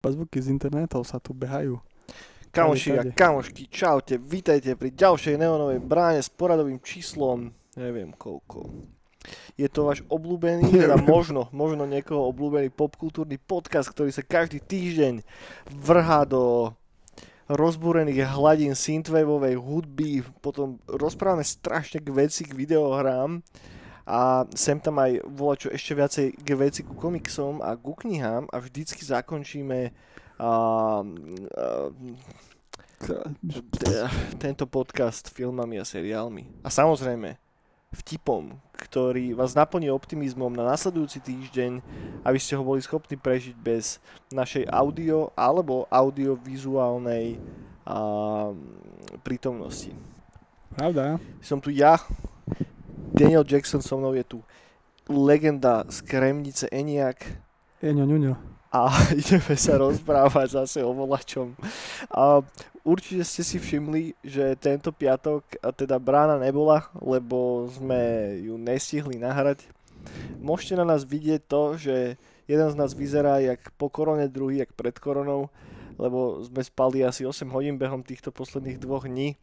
Zvuky z internetov sa tu behajú. Kamoši a kamošky, čaute, vítajte pri ďalšej neonovej bráne s poradovým číslom, neviem koľko. Je to váš obľúbený, teda možno, možno niekoho obľúbený popkultúrny podcast, ktorý sa každý týždeň vrhá do rozbúrených hladín synthwaveovej hudby, potom rozprávame strašne k veci, k videohrám a sem tam aj volá čo ešte viacej k veci ku komiksom a ku knihám a vždycky zakončíme a, t- tento podcast filmami a seriálmi. A samozrejme vtipom, ktorý vás naplní optimizmom na nasledujúci týždeň, aby ste ho boli schopní prežiť bez našej audio alebo audiovizuálnej a, prítomnosti. Pravda? Som tu ja, Daniel Jackson so mnou je tu legenda z Kremnice Eniak Eňo, ňuňo. a ideme sa rozprávať zase o volačom. A určite ste si všimli, že tento piatok teda brána nebola, lebo sme ju nestihli nahrať. Môžete na nás vidieť to, že jeden z nás vyzerá jak po korone, druhý jak pred koronou, lebo sme spali asi 8 hodín behom týchto posledných dvoch dní.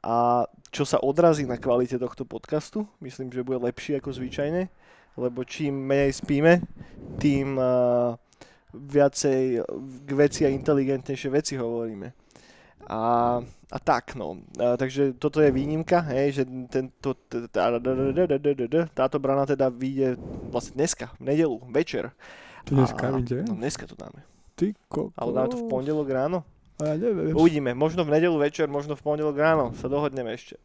A čo sa odrazí na kvalite tohto podcastu, myslím, že bude lepší ako zvyčajne, lebo čím menej spíme, tým uh, viacej k veci a inteligentnejšie veci hovoríme. A, a tak no, a, takže toto je výnimka, hej, že tento, táto brana teda vyjde vlastne dneska, v nedelu, večer. To dneska vyjde? No dneska to dáme. Ty koko. Ale dáme to v pondelok ráno. A ja neviem. Uvidíme, možno v nedelu večer, možno v pondelok ráno, sa dohodneme ešte.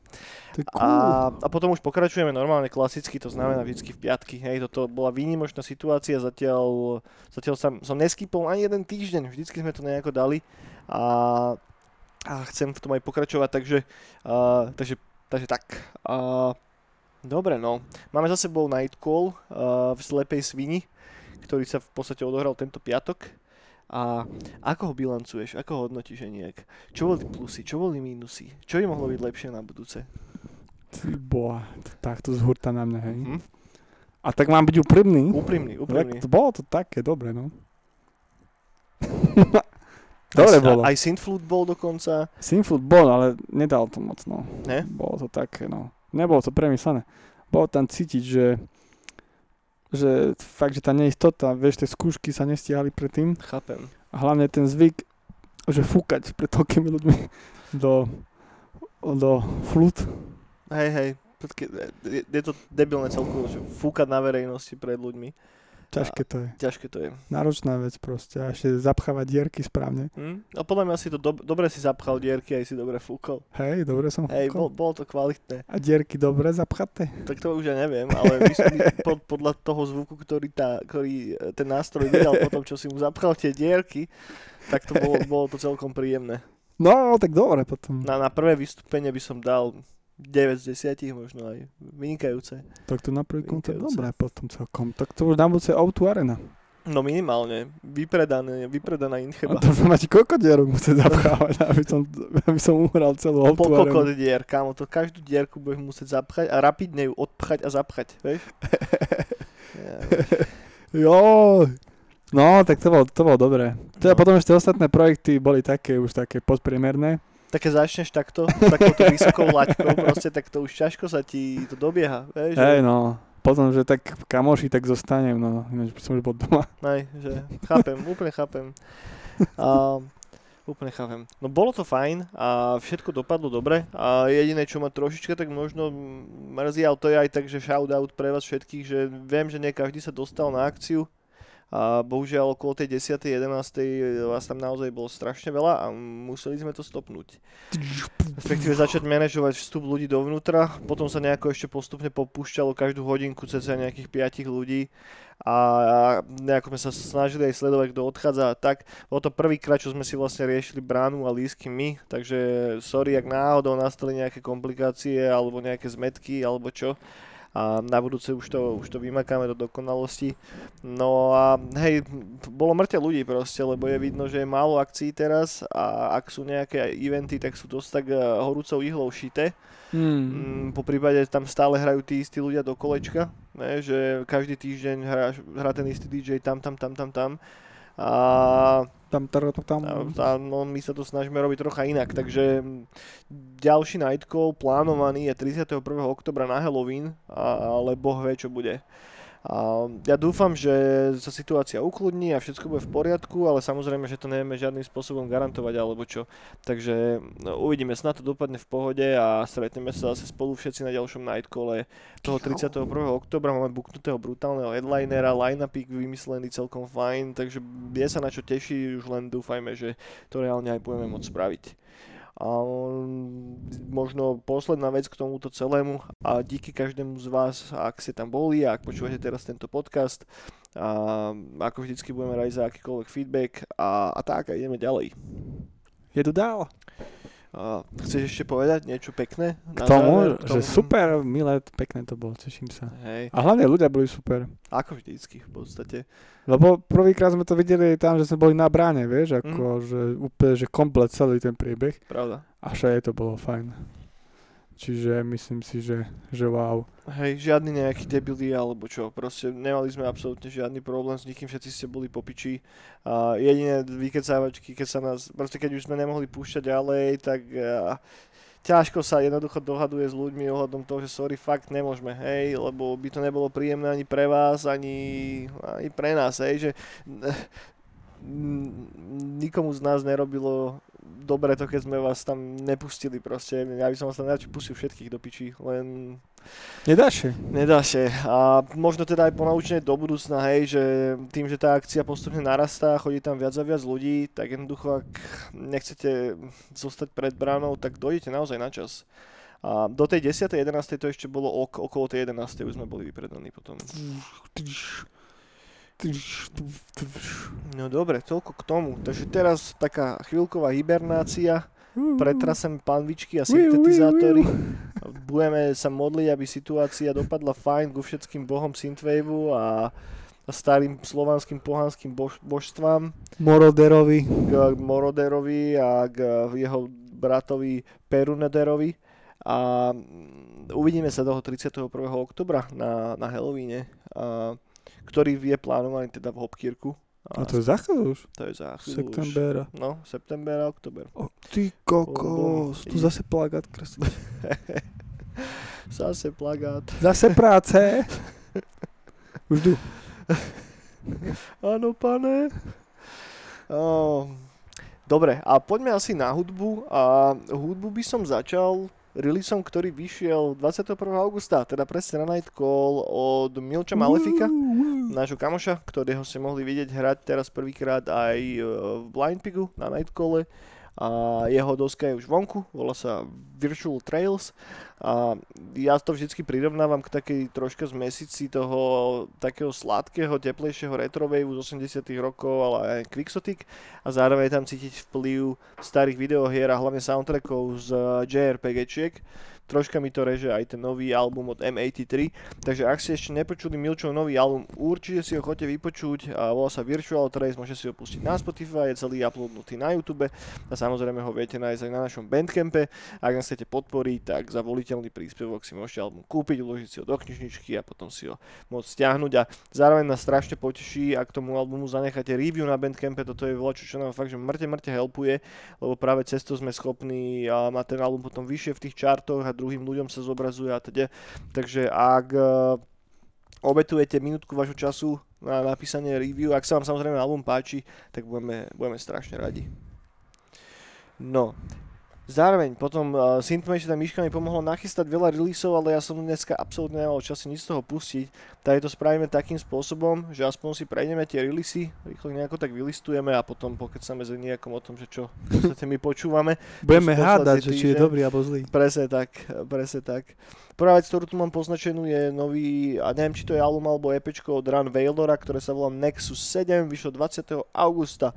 A, a potom už pokračujeme normálne klasicky, to znamená vždycky v piatky. Hej, toto bola výnimočná situácia, zatiaľ, zatiaľ som, som neskypol ani jeden týždeň, vždycky sme to nejako dali a, a chcem v tom aj pokračovať, takže, a, takže, takže tak. A, dobre, no. Máme za sebou Night Call a, v Slepej svini, ktorý sa v podstate odohral tento piatok. A ako ho bilancuješ, ako ho hodnotíš nejak? Čo boli plusy, čo boli mínusy? Čo by mohlo byť lepšie na budúce? Ty boha, to takto zhurta na mňa, hej. Hm? A tak mám byť úprimný? Úprimný, úprimný. Tak to bolo to také, dobre, no. dobre aj, bolo. Aj Synthflood bol dokonca. Sinfood bol, ale nedal to moc, no. Ne? Bolo to také, no. Nebolo to premyslené. Bolo tam cítiť, že že fakt, že tá neistota, vieš, tie skúšky sa nestihali predtým Chápem. a hlavne ten zvyk, že fúkať pred toľkými ľuďmi do, do flut. Hej, hej. Je to debilné celkovo, že fúkať na verejnosti pred ľuďmi. Ťažké to je. Ťažké to je. Náročná vec proste. A ešte zapchávať dierky správne. Hm? A podľa mňa si to dob- dobre si zapchal dierky, aj si dobre fúkol. Hej, dobre som Hej, fúkol. bol, bolo to kvalitné. A dierky dobre zapchaté? Tak to už ja neviem, ale myslím, pod, podľa toho zvuku, ktorý, tá, ktorý e, ten nástroj vydal potom, čo si mu zapchal tie dierky, tak to bolo, bolo to celkom príjemné. No, tak dobre potom. Na, na prvé vystúpenie by som dal 9 z 10 možno aj. Vynikajúce. Tak to na prvý koncert Vynikajúce. dobré potom celkom. Tak to už na budúce O2 Arena. No minimálne. Vypredané, vypredaná A incheba. to by mať koľko dierok musieť zapchávať, aby som, aby som uhral celú O2 Po Arenu. kokot dier, kámo, to každú dierku budeš musieť zapchať a rapidne ju odpchať a zapchať, vieš? Ja, Jo, no, tak to bolo, to bolo dobré. Teda No. potom ešte ostatné projekty boli také už také podpriemerné. Také začneš takto, s takouto vysokou laťkou, proste, tak to už ťažko sa ti to dobieha, vieš? Hej, no. Potom, že tak kamoši, tak zostanem, no, ináč by som už bol doma. Hej, že chápem, úplne chápem. A, úplne chápem. No bolo to fajn a všetko dopadlo dobre a jediné, čo ma trošička tak možno mrzí, ale to je aj tak, že shoutout pre vás všetkých, že viem, že nie každý sa dostal na akciu a bohužiaľ okolo tej 10. 11. vás tam naozaj bolo strašne veľa a museli sme to stopnúť. Respektíve začať manažovať vstup ľudí dovnútra, potom sa nejako ešte postupne popúšťalo každú hodinku cca nejakých 5 ľudí a nejako sme sa snažili aj sledovať, kto odchádza a tak. Bolo to prvýkrát, čo sme si vlastne riešili bránu a lísky my, takže sorry, ak náhodou nastali nejaké komplikácie alebo nejaké zmetky alebo čo a na budúce už to, už to vymakáme do dokonalosti. No a hej, bolo mŕte ľudí proste, lebo je vidno, že je málo akcií teraz a ak sú nejaké eventy, tak sú dosť tak eh, horúcou ihlou šité. Hmm. Mm, po prípade tam stále hrajú tí istí ľudia do kolečka, ne, že každý týždeň hrá, hrá ten istý DJ tam, tam, tam, tam, tam. A tam, tam, tam. A, no, my sa to snažíme robiť trocha inak, takže mm, ďalší night call plánovaný je 31. oktobra na Halloween, a, ale boh vie, čo bude. A ja dúfam, že sa situácia ukludní a všetko bude v poriadku, ale samozrejme, že to nevieme žiadnym spôsobom garantovať alebo čo. Takže no, uvidíme, snad to dopadne v pohode a stretneme sa zase spolu všetci na ďalšom nightcalle toho 31. oktobra. Máme buknutého brutálneho headlinera, line-upy vymyslený celkom fajn, takže je sa na čo teší, už len dúfajme, že to reálne aj budeme môcť spraviť. A možno posledná vec k tomuto celému a díky každému z vás, ak ste tam boli a ak počúvate teraz tento podcast, a ako vždycky budeme radi za akýkoľvek feedback a, a tak a ideme ďalej. Jedu dál. A chceš ešte povedať niečo pekné? K tomu, záver, že super, milé, pekné to bolo, teším sa. Hej. A hlavne ľudia boli super. Ako vždycky v podstate. Lebo prvýkrát sme to videli tam, že sme boli na bráne, vieš, ako mm. že úplne, že komplet celý ten priebeh. Pravda. A všade to bolo fajn. Čiže myslím si, že, že wow. Hej, žiadny nejaký debili alebo čo, proste nemali sme absolútne žiadny problém s nikým, všetci ste boli popiči. A jediné vykecávačky, keď sa nás, proste keď už sme nemohli púšťať ďalej, tak a, ťažko sa jednoducho dohaduje s ľuďmi ohľadom toho, že sorry, fakt nemôžeme, hej, lebo by to nebolo príjemné ani pre vás, ani, ani pre nás, hej, že nikomu z nás nerobilo dobre to, keď sme vás tam nepustili proste. Ja by som vás tam radšej pustil všetkých do piči, len... Nedá sa. Nedá sa. A možno teda aj ponaučenie do budúcna, hej, že tým, že tá akcia postupne narastá, chodí tam viac a viac ľudí, tak jednoducho, ak nechcete zostať pred bránou, tak dojdete naozaj na čas. A do tej 10. 11. to ešte bolo ok, okolo tej 11. už sme boli vypredaní potom. No dobre, toľko k tomu. Takže teraz taká chvíľková hibernácia. Pretrasem panvičky a syntetizátory. Budeme sa modliť, aby situácia dopadla fajn ku všetkým bohom Synthwaveu a starým slovanským pohanským bož, božstvám. Moroderovi. K Moroderovi a k jeho bratovi Perunederovi. A uvidíme sa toho 31. oktobra na, na Halloweene. A ktorý je plánovaný teda v Hopkirku. A, a to je za chvíľu už? To je za chvíľu Septembera. Už. No, september a oktober. O, ty kokos, tu zase plagát kresliť. zase plagát. Zase práce. už tu. Áno, pane. Oh. Dobre, a poďme asi na hudbu. A hudbu by som začal releaseom, ktorý vyšiel 21. augusta, teda presne na Night Call od Milča Malefika, nášho kamoša, ktorého ste mohli vidieť hrať teraz prvýkrát aj e, v Blind Pigu na Night a jeho doska je už vonku, volá sa Virtual Trails. A ja to vždycky prirovnávam k takej troška zmesici toho takého sladkého, teplejšieho retrovejvu z 80 rokov, ale aj Quixotic. A zároveň tam cítiť vplyv starých videohier a hlavne soundtrackov z JRPGčiek troška mi to reže aj ten nový album od M83, takže ak ste ešte nepočuli Milčov nový album, určite si ho chodte vypočuť, a volá sa Virtual Trace, môžete si ho pustiť na Spotify, je celý uploadnutý na YouTube a samozrejme ho viete nájsť aj na našom Bandcampe, ak nás chcete podporiť, tak za voliteľný príspevok si môžete album kúpiť, uložiť si ho do knižničky a potom si ho môcť stiahnuť. A zároveň nás strašne poteší, ak tomu albumu zanecháte review na Bandcampe, toto je voľačo, čo nám fakt, že mŕte, mŕte helpuje, lebo práve cez sme schopní mať ten album potom vyššie v tých čartoch a druhým ľuďom sa zobrazuje a teda. Takže ak uh, obetujete minútku vašho času na napísanie review, ak sa vám samozrejme album páči, tak budeme, budeme strašne radi. No, Zároveň potom uh, Synthmation Myška mi pomohla nachystať veľa releaseov, ale ja som dneska absolútne nemal čas nič z toho pustiť. Tak to spravíme takým spôsobom, že aspoň si prejdeme tie releasy, rýchlo nejako tak vylistujeme a potom pokecame sa nejakom o tom, že čo v my počúvame. Budeme hádať, že či je dobrý alebo zlý. Presne tak, presne tak. Prvá vec, ktorú tu mám poznačenú, je nový, a neviem, či to je album alebo EP od Run Vailora, ktoré sa volá Nexus 7, vyšlo 20. augusta.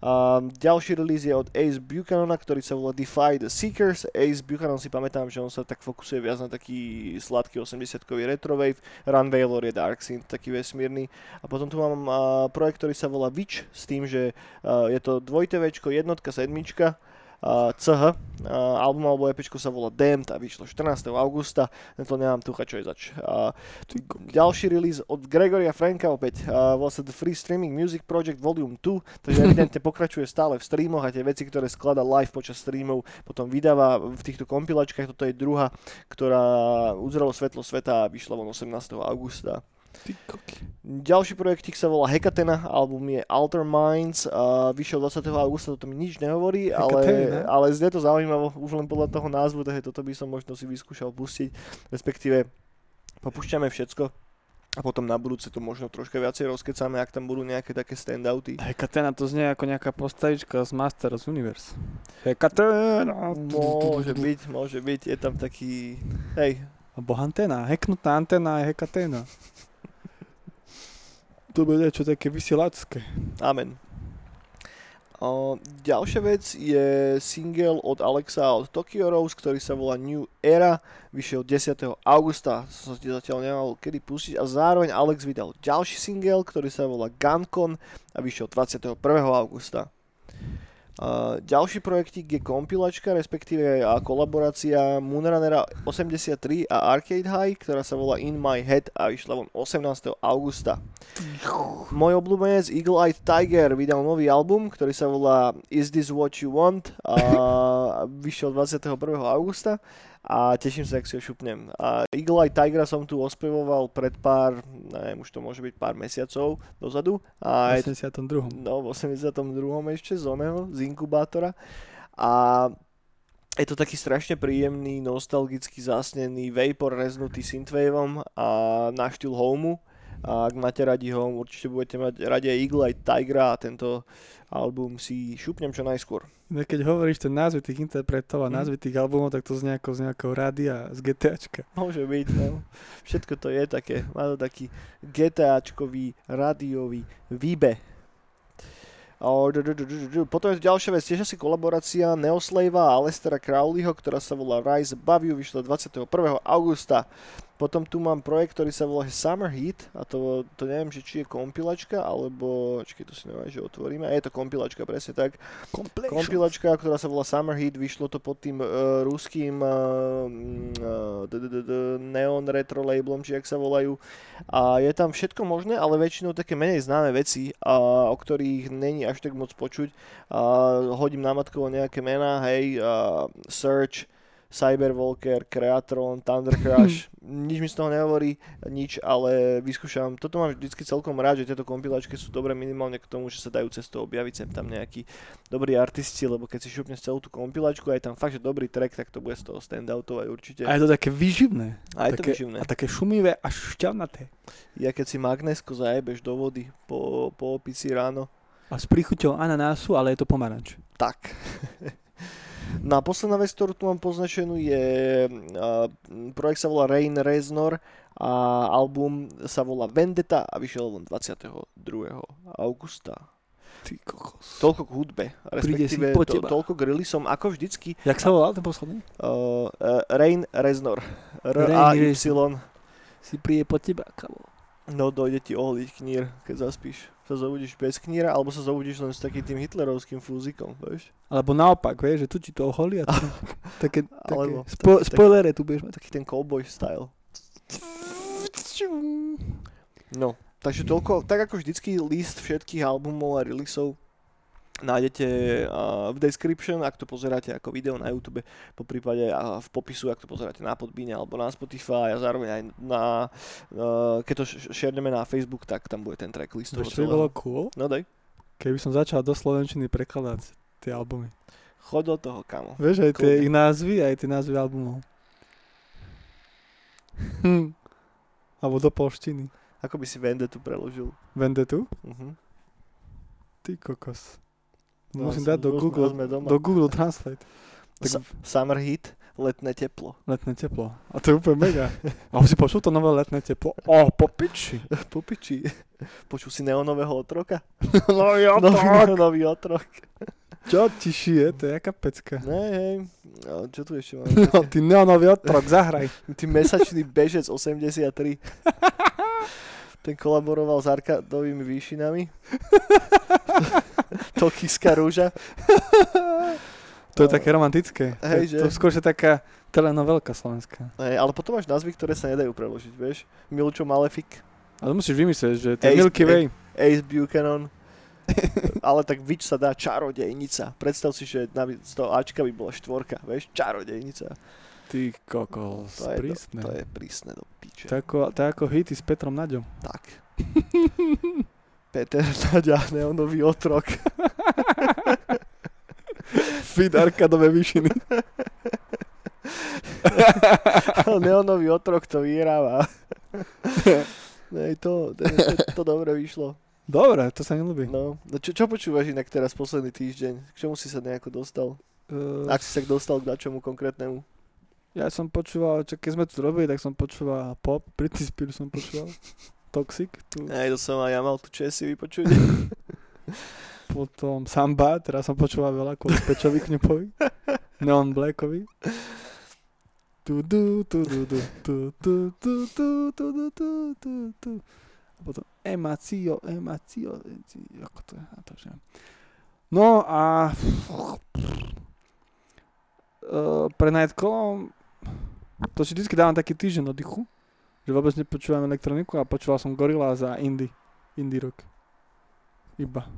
A ďalší release je od Ace Buchanana, ktorý sa volá the Seekers. Ace Buchanan si pamätám, že on sa tak fokusuje viac na taký sladký 80-kový retrowave. Run Valor je Dark Synth, taký vesmírny. A potom tu mám uh, projekt, ktorý sa volá Witch, s tým, že uh, je to dvojité Včko, jednotka, sedmička uh, CH. Uh, album alebo EPčko sa volá Damned a vyšlo 14. augusta. To nemám tucha čo je zač. Uh, ďalší release od Gregoria Franka opäť. Uh, volá sa The Free Streaming Music Project Volume 2. Takže evidentne pokračuje stále v streamoch a tie veci, ktoré sklada live počas streamov, potom vydáva v týchto kompilačkách. Toto je druhá, ktorá uzrelo svetlo sveta a vyšla von 18. augusta. Ďalší projektík sa volá Hekatena, album je Alter Minds, a vyšiel 20. augusta, toto mi nič nehovorí, ale, Hekatena? ale znie to zaujímavo, už len podľa toho názvu, takže toto by som možno si vyskúšal pustiť, respektíve popúšťame všetko a potom na budúce to možno troška viacej rozkecáme, ak tam budú nejaké také standouty. Hekatena to znie ako nejaká postavička z Masters Universe. Hekatena. Môže byť, môže byť, je tam taký, hej, Alebo antena, heknutá antena je hekatena. To bude niečo také vysielacké. Amen. O, ďalšia vec je single od Alexa od Tokyo Rose, ktorý sa volá New Era. Vyšiel 10. augusta, som si zatiaľ nemal kedy pustiť. A zároveň Alex vydal ďalší single, ktorý sa volá Guncon a vyšiel 21. augusta. Uh, ďalší projektík je kompilačka, respektíve kolaborácia Moonrunnera 83 a Arcade High, ktorá sa volá In My Head a vyšla von 18. augusta. Môj obľúbenec Eagle Eyed Tiger vydal nový album, ktorý sa volá Is This What You Want a vyšiel 21. augusta a teším sa, ak si ho šupnem. A Eagle Eye Tigra som tu ospevoval pred pár, neviem, už to môže byť pár mesiacov dozadu. A V je 82. No, v 82. ešte z oného, z inkubátora. A je to taký strašne príjemný, nostalgicky zasnený vapor reznutý synthwaveom a na štýl Homeu. A ak máte radi Home, určite budete mať radi aj Eagle Eye Tigra a tento album si šupnem čo najskôr. No, Keď hovoríš ten názvy tých interpretov a Mhm. názvy tých albumov, tak to z nejakého, z nejakého rádia, z GTAčka. Môže byť, no. Všetko to je také, má to taký GTAčkový, rádiový výbe. Potom je tu ďalšia vec, tiež asi kolaborácia Neoslavea a Alestera Crowleyho, ktorá sa volá Rise Above You, vyšla 21. augusta. Potom tu mám projekt, ktorý sa volá Summer Heat a to, to neviem, že či je kompilačka, alebo, čakaj, to si neviem, že otvoríme, a je to kompilačka, presne tak. Kompilačka, ktorá sa volá Summer Heat, vyšlo to pod tým uh, ruským uh, uh, d- d- d- Neon Retro labelom, či jak sa volajú. A je tam všetko možné, ale väčšinou také menej známe veci, o ktorých není až tak moc počuť. Hodím na matkovo nejaké mená, hej, uh, Search, Cyberwalker, Creatron, Thunder Crash, nič mi z toho nehovorí, nič, ale vyskúšam. Toto mám vždycky celkom rád, že tieto kompilačky sú dobré minimálne k tomu, že sa dajú cez to objaviť sem tam nejakí dobrí artisti, lebo keď si šupneš celú tú kompilačku a je tam fakt, že dobrý track, tak to bude z toho standoutovať určite. A je to také výživné. A je to také, vyživné. A také šumivé a šťavnaté. Ja keď si magnesko zajebeš do vody po, po opici ráno, A s príchuťou ananásu, ale je to pomaranč. tak. No a posledná vec, ktorú tu mám poznačenú je, projekt sa volá Rain Reznor a album sa volá Vendetta a vyšiel len 22. augusta. Ty kokos. Toľko k hudbe, respektíve to, toľko k releaseom, ako vždycky. Jak sa volal ten posledný? Uh, uh, Rain Reznor. R-A-Y. Si príde po teba, kamo. No dojde ti ohliť knír, keď zaspíš. Sa zobudíš bez kníra, alebo sa zobudíš len s takým tým hitlerovským fúzikom, vieš? Alebo naopak, vieš, že tu ti to oholí a tu, také, také Alebo spo, tak- spoilere tu budeš mať. Taký ten cowboy style. No, takže toľko, tak ako vždycky list všetkých albumov a releaseov nájdete uh, v description, ak to pozeráte ako video na YouTube, po prípade v popisu, ak to pozeráte na Podbíne alebo na Spotify a zároveň aj na, uh, keď to šerneme na Facebook, tak tam bude ten tracklist. Vieš, čo by bolo cool? No daj, Keby som začal do slovenčiny prekladať tie albumy. chod do toho, kamo. Vieš, aj tie ich názvy, aj tie názvy albumov. Hm. Alebo do polštiny. Ako by si Vendetu preložil? Vendetu? Uh-huh. Ty kokos. No, Musím dať do Google, do Google Translate. Tak Summer heat, letné teplo. letné teplo. A to je úplne mega. A si počul to nové letné teplo? O, po piči. Po piči. Počul si neonového otroka? No ja nový, nový otrok. Čo ti šije? To je jaká pecka. Ne, hej. A čo tu ešte máme? No, ty neonový otrok, zahraj. Ty mesačný bežec 83. Ten kolaboroval s arkadovými výšinami. Tokijská rúža. To je také romantické. To, Hej, je- že? to skôr je taká telenovelka slovenská. Hej, ale potom máš názvy, ktoré sa nedajú preložiť, vieš. Milčo Malefic, Ale musíš vymyslieť, že to je Milky Way. Ace Buchanan, ale tak Witch sa dá čarodejnica. Predstav si, že na, z toho Ačka by bola štvorka, vieš, čarodejnica. Ty kokos, To je, prísne. To, to je prísne do piče. To ako, to ako hity s Petrom Naďom. Tak. Peter Naďa, neonový otrok. Fit arkadové výšiny. neonový otrok to vyhráva. Nej, to, to, to, to dobre vyšlo. Dobre, to sa mi ľúbi. No, no čo, čo počúvaš inak teraz posledný týždeň? K čomu si sa nejako dostal? Uh, Ak si sa dostal k čomu konkrétnemu? Ja som počúval, čo keď sme tu robili, tak som počúval pop, Britney Spears som počúval. Toxic, tu, Aj to som aj ja mal tu čest si vypočuť. potom Samba, teraz som počúval veľa kvôli Pečovi Knepovi, Neon Blackovi. Tu, tu, tu, tu, tu, tu, tu, tu, tu, tu, tu, tu, tu, tu. A potom Emacio, Emacio, ako to je, a to že... No a uh, pre Nightcallom to si vždy dávam taký týždeň oddychu, že vôbec nepočúvam elektroniku a počúval som Gorilla za indie, indie rock. Iba.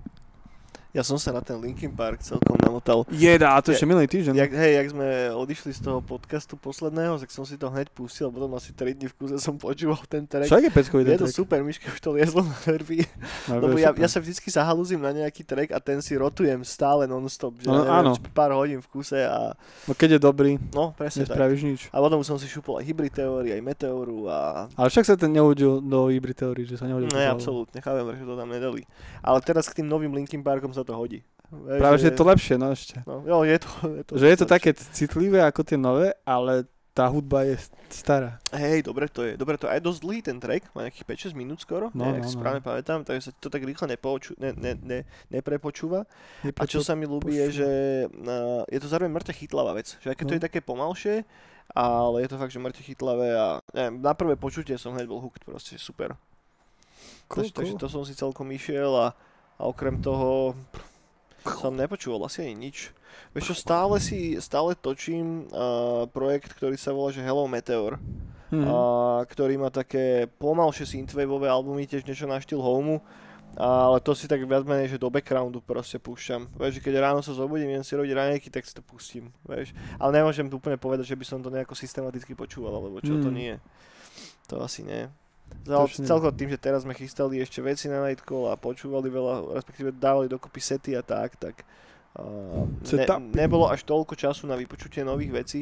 Ja som sa na ten Linkin Park celkom namotal. Jeda, a to ešte minulý týždeň. Jak, hej, jak sme odišli z toho podcastu posledného, tak som si to hneď pustil, potom asi 3 dní v kúze som počúval ten track. Však je peckový Je to track. super, Myške už to liezlo na nervy. No, Lebo ja, ja sa vždycky zahalúzim na nejaký track a ten si rotujem stále non-stop, že No, ja neviem, áno. pár hodín v kuse a No keď je dobrý, no presne tak. nespravíš nič. A potom som si šupol aj Hybrid Theory, aj Meteoru a... Ale však sa ten neudil do hybrid teórii, že sa nehodil. Ne, absolútne, chápem, že to tam nedali. Ale teraz k tým novým Linkin Parkom sa to hodí. Vieš, Práve, že je to lepšie, no ešte. No, jo, je to, je to, Že je to také citlivé ako tie nové, ale tá hudba je stará. Hej, dobre to je, dobre to je. Aj dosť dlhý ten track, má nejakých 5-6 minút skoro, No, no, nejak no, no, no. správne pamätám, takže sa to tak rýchlo nepoču, ne, ne, ne, neprepočúva. Je A čo sa mi ľúbi je, že uh, je to zároveň mŕte chytlavá vec. Že aj keď to No. je také pomalšie, ale je to fakt, že mŕte chytlavé a neviem, na prvé počutie som hneď bol hooked, proste super. Cool, takže, takže cool. to som si celkom išiel a, a okrem toho som nepočúval asi ani nič. Vieš čo, stále si, stále točím uh, projekt, ktorý sa volá, že Hello Meteor, Mhm. a, ktorý má také pomalšie synthwaveové albumy, tiež niečo na štýl Homeu, ale to si tak viac menej, že do backgroundu proste púšťam. Vieš, keď ráno sa zobudím, idem si robiť raňajky, tak si to pustím, vieš. Ale nemôžem úplne povedať, že by som to nejako systematicky počúval, alebo čo to Mm. nie. To asi nie. Točne. tým, že teraz sme chystali ešte veci na Nightcall a počúvali veľa, respektíve dávali dokopy sety a tak, tak uh, ne, nebolo až toľko času na vypočutie nových vecí,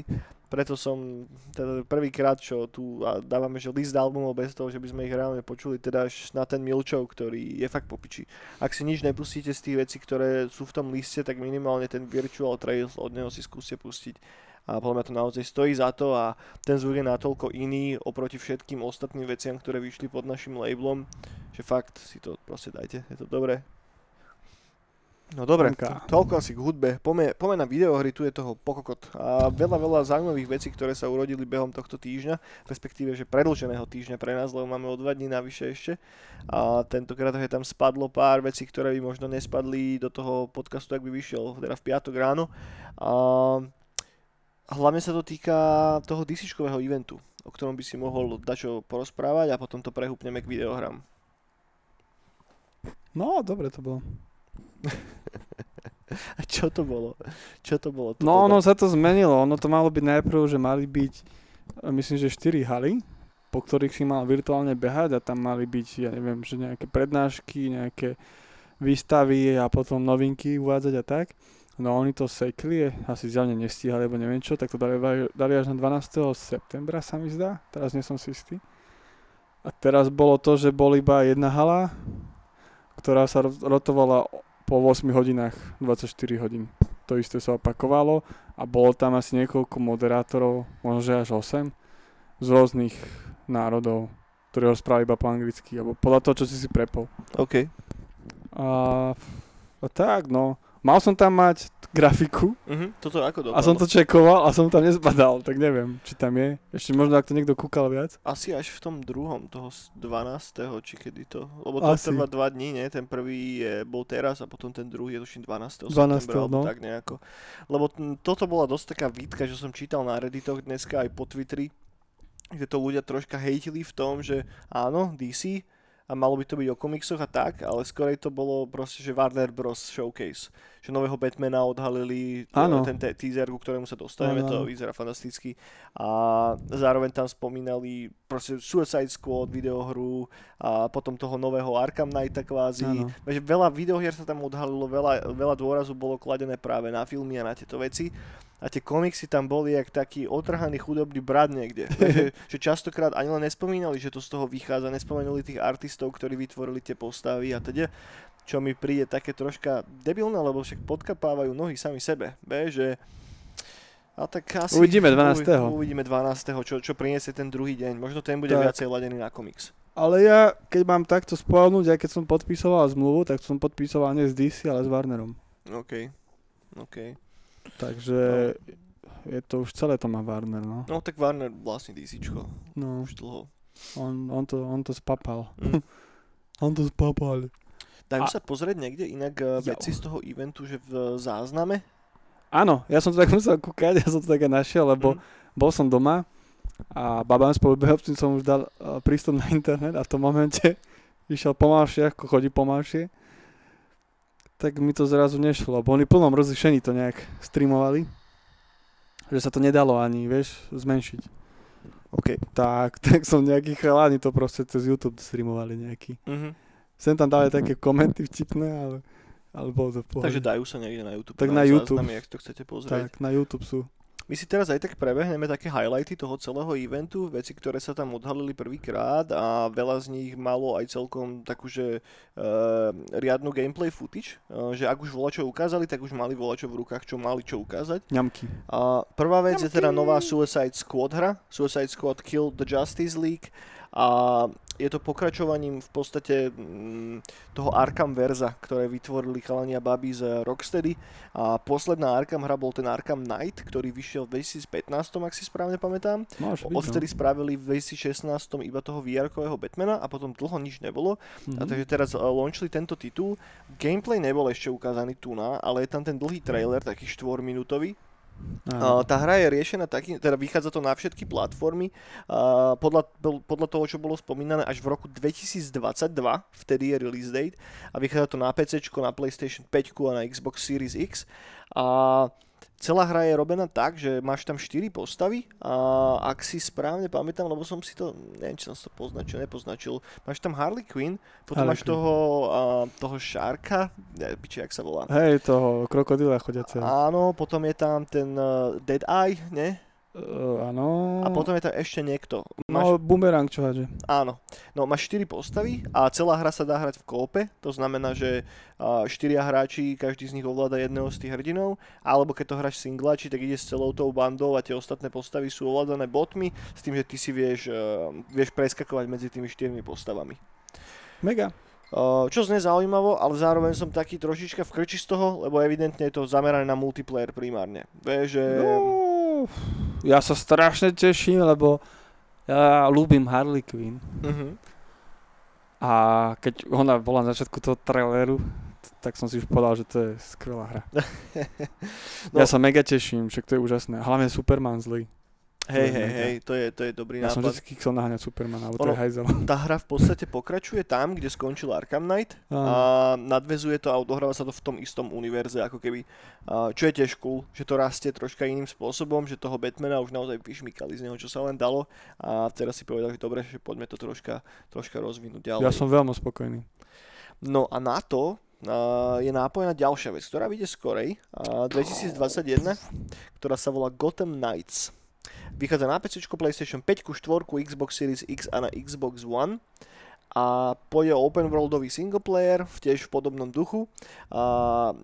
preto som teda prvýkrát, čo tu a dávame, že list albumov bez toho, že by sme ich reálne počuli, teda až na ten Milčov, ktorý je fakt popiči. Ak si nič nepustíte z tých vecí, ktoré sú v tom liste, tak minimálne ten Virtual Trails od neho si skúste pustiť. A podľa mňa to naozaj stojí za to a ten zvuk je natoľko iný oproti všetkým ostatným veciam, ktoré vyšli pod našim labelom, že fakt si to proste dajte, je to dobré. No dobre, to, toľko asi k hudbe. Poďme, poďme na videohry, tu je toho pokokot. A veľa, veľa zaujímavých vecí, ktoré sa urodili behom tohto týždňa, respektíve, že predlženého týždňa pre nás, lebo máme o dva dní navyše ešte. A tentokrát je tam spadlo pár vecí, ktoré by možno nespadli do toho podcastu, ak by vyšiel, teda v piatok ráno. A hlavne sa to týka toho dc eventu, o ktorom by si mohol dačo porozprávať a potom to prehúpneme k videohram. No, dobre to bolo. A čo to bolo? Čo to bolo? To No, teda- ono sa to zmenilo. Ono to malo byť najprv, že mali byť, e, myslím, že 4 haly, po ktorých si mal virtuálne behať a tam mali byť, ja neviem, že nejaké prednášky, nejaké výstavy a potom novinky uvádzať a tak. No oni to sekli, asi zjavne nestíhali, alebo neviem čo, tak to dali, dali až na 12. septembra, sa mi zdá. Teraz nie som si istý. A teraz bolo to, že bol iba jedna hala, ktorá sa ro- rotovala po 8 hodinách, 24 hodín. To isté sa opakovalo a bolo tam asi niekoľko moderátorov, možno že až 8, z rôznych národov, ktorí rozprávali iba po anglicky, alebo podľa toho, čo si si prepol. OK. A, a tak, no. Mal som tam mať grafiku Uh-huh. Toto ako dopadlo? a som to čekoval a som tam nezbadal, tak neviem, či tam je. Ešte možno, ak to niekto kúkal viac. Asi až v tom druhom, toho s- 12. či kedy to, lebo to Asi. trvá dva dní, nie? Ten prvý je, bol teraz a potom ten druhý je tuším 12. 12., septembra, alebo no. tak nejako. Lebo t- toto bola dosť taká výtka, že som čítal na Redditoch dneska aj po Twitteri, kde to ľudia troška hejtili v tom, že áno, DC, a malo by to byť o komiksoch a tak, ale skorej to bolo proste, že Warner Bros. Showcase. Že nového Batmana odhalili, e, Áno. ten te- teaser, ku ktorému sa dostaneme, Áno, to vyzerá fantasticky. A zároveň tam spomínali proste Suicide Squad, videohru a potom toho nového Arkham Knighta kvázi. Veľa videohier sa tam odhalilo, veľa, veľa dôrazu bolo kladené práve na filmy a na tieto veci. A tie komiksy tam boli jak taký otrhaný chudobný brat niekde. že, častokrát ani len nespomínali, že to z toho vychádza, nespomenuli tých artistov, ktorí vytvorili tie postavy a teda čo mi príde také troška debilné, lebo však podkapávajú nohy sami sebe. Be, že a tak asi... Uvidíme uvi- 12. Uvidíme 12. Čo, čo priniesie ten druhý deň. Možno ten bude Tak. viacej ladený na komiks. Ale ja, keď mám takto spoľnúť, aj keď som podpisoval zmluvu, tak som podpisoval nie s DC, ale s Warnerom. OK. OK. Takže je to už celé to má Warner, no. No tak Warner vlastne DCčko. no Už dlho. on, on, to, on to spapal. Mm. on to spapal. Dajú A- sa pozrieť niekde inak uh, Jo. veci z toho eventu, že v zázname? Áno, ja som to tak musel kúkať, ja som to tak aj našiel, lebo Mm. bol som doma a babám spolubehovcom som už dal uh, prístup na internet a v tom momente išiel pomalšie, ako chodí pomalšie, tak mi to zrazu nešlo, lebo oni v plnom rozlišení to nejak streamovali, že sa to nedalo ani, vieš, zmenšiť. OK. Tak, tak som nejaký chalani to proste cez YouTube streamovali nejaký. Mhm. Sem tam dali také komenty vtipné, ale, ale bolo to pohode. Takže dajú sa niekde na YouTube. Tak na YouTube. Záznamy, ak to chcete pozrieť. Tak, na YouTube sú. My si teraz aj tak prebehneme také highlighty toho celého eventu, veci, ktoré sa tam odhalili prvýkrát a veľa z nich malo aj celkom takúže uh, riadnu gameplay footage, uh, že ak už volačo ukázali, tak už mali volačo v rukách, čo mali čo ukázať. Ňamky. A prvá vec je teda nová Suicide Squad hra, Suicide Squad Kill the Justice League a je to pokračovaním v podstate mm, toho Arkham verza, ktoré vytvorili chalania baby z Rocksteady a posledná Arkham hra bol ten Arkham Knight, ktorý vyšiel v 2015, ak si správne pamätám. Byť, Odvtedy spravili v 2016 iba toho vr Batmana a potom dlho nič nebolo. no. A takže teraz uh, launchili tento titul. Gameplay nebol ešte ukázaný tu na, ale je tam ten dlhý trailer, taký 4 minútový. Uh, Áno. tá hra je riešená taký, teda vychádza to na všetky platformy. Uh, podľa, podľa toho, čo bolo spomínané, až v roku 2022, vtedy je release date, a vychádza to na PC, na PlayStation 5 a na Xbox Series X. A celá hra je robená tak, že máš tam 4 postavy a ak si správne pamätám, lebo som si to, neviem, či som si to poznačil, nepoznačil, máš tam Harley Quinn, potom Harley máš Quinn. toho, uh, toho Šárka, ne, piči, jak sa volá. Hej, toho krokodila chodiaceho. Áno, potom je tam ten uh, Dead Eye, ne? Uh, áno. A potom je tam ešte niekto. Máš, No, bumerang, čo hadže. áno. No, máš 4 postavy a celá hra sa dá hrať v kópe. To znamená, že uh, 4 hráči, každý z nich ovláda jedného z tých hrdinov. Alebo keď to hráš singlači, tak ide s celou tou bandou a tie ostatné postavy sú ovládané botmi. S tým, že ty si vieš, uh, vieš preskakovať medzi tými 4 postavami. Mega. Uh, čo znie zaujímavo, ale zároveň som taký trošička v krči z toho, lebo evidentne je to zamerané na multiplayer primárne. Vieš, že... No, ja sa strašne teším, lebo ja ľúbim Harley Quinn. Uh-huh. A keď ona bola na začiatku toho traileru, tak som si už povedal, že to je skvelá hra. No. Ja sa mega teším, však to je úžasné. Hlavne Superman zlý. Hej, hej, hej, to je, to je dobrý Ja som nápad. vždy chcel naháňať Supermana, alebo to je hajzel. Tá hra v podstate pokračuje tam, kde skončil Arkham Knight a nadvezuje to a odohráva sa to v tom istom univerze, ako keby. A čo je tiež cool, že to rastie troška iným spôsobom, že toho Batmana už naozaj vyšmykali z neho, čo sa len dalo a teraz si povedal, že dobre, že poďme to troška, troška rozvinúť ďalej. Ja som veľmi spokojný. No a na to uh, je nápojená ďalšia vec, ktorá vyjde skorej, uh, 2021, ktorá sa volá Gotham Knights. Vychádza na PC, PlayStation 5, 4, Xbox Series X a na Xbox One a pôjde o open worldový single player tiež v podobnom duchu a,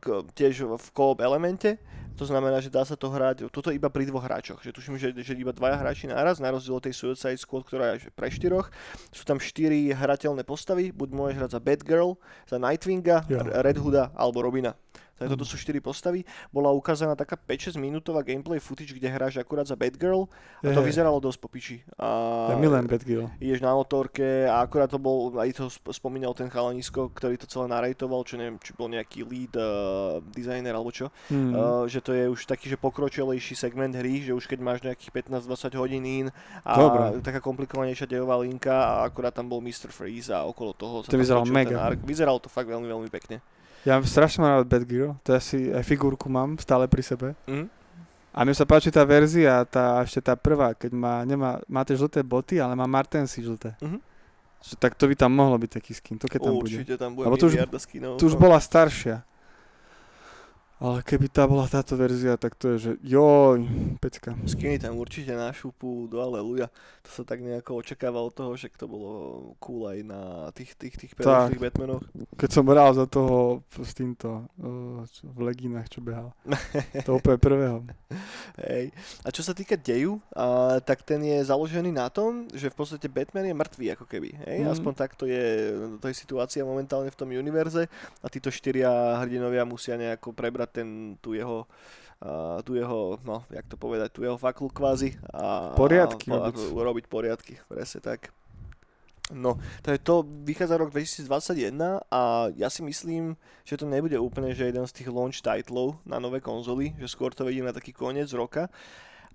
k, tiež v co-op elemente to znamená, že dá sa to hrať, toto iba pri dvoch hráčoch, že tuším, že, že iba dvaja hráči naraz, na rozdiel od tej Suicide Squad, ktorá je pre štyroch. Sú tam štyri hrateľné postavy, buď môžeš hrať za Batgirl, za Nightwinga. R- Red Hooda alebo Robina. Takže toto sú 4 postavy. Bola ukázaná taká 5-6 minútová gameplay footage, kde hráš akurát za Batgirl a to Je. vyzeralo dosť po piči. A Ja milujem Batgirl. ideš na motorke a akurát to bol, aj to sp- spomínal ten chalanisko, ktorý to celé narejtoval, čo neviem, či bol nejaký lead uh, designer alebo čo, Mm. uh, že to je už taký, že pokročilejší segment hry, že už keď máš nejakých 15-20 hodín in a Dobre. taká komplikovanejšia dejová linka a akurát tam bol Mr. Freeze a okolo toho sa To vyzeralo mega. ark. Vyzeralo to fakt veľmi, veľmi pekne. Ja strašne mám rád Batgirl, to je asi aj figurku mám stále pri sebe. Mhm. A mne sa páči tá verzia, tá, ešte tá prvá, keď má, nemá, má tie žlté boty, ale má Martensy žlté. Mhm. Že, tak to by tam mohlo byť taký skin, to keď tam bude. Určite tam bude Lebo to už- skinov. Tu už bola staršia. Ale keby tá bola táto verzia, tak to je, že joj, pecka. Skiny tam určite na šupu do Aleluja. To sa tak nejako očakáva od toho, že to bolo cool aj na tých, tých, tých Tak. Batmanoch. Keď som hral za toho s týmto uh, v legínach, čo behal. To úplne prvého. Hej. A čo sa týka deju, a, tak ten je založený na tom, že v podstate Batman je mŕtvý ako keby. Hej? Mhm. Aspoň takto je, to je situácia momentálne v tom univerze a títo štyria hrdinovia musia nejako prebrať ten, tu jeho a tu jeho, no, jak to povedať, tu jeho faklu kvázi a Poriadky a, robiť. a, urobiť poriadky, presne tak. No, to je to, vychádza rok 2021 a ja si myslím, že to nebude úplne, že jeden z tých launch titlov na nové konzoly, že skôr to vidím na taký koniec roka.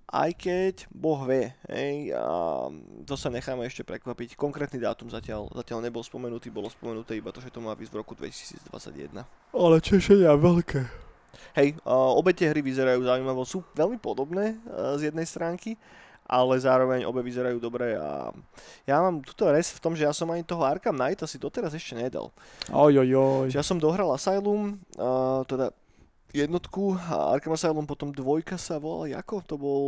Aj keď Boh vie, hej, a to sa necháme ešte prekvapiť. Konkrétny dátum zatiaľ, zatiaľ nebol spomenutý, bolo spomenuté iba to, že to má byť v roku 2021. Ale češenia veľké. Hej, uh, obe tie hry vyzerajú zaujímavo, sú veľmi podobné uh, z jednej stránky, ale zároveň obe vyzerajú dobre a ja mám túto res v tom, že ja som ani toho Arkham Knight asi doteraz ešte nedal. Oj, oj, oj. Že ja som dohral Asylum, uh, teda jednotku a Arkham Asylum, potom dvojka sa volala, ako? To bol,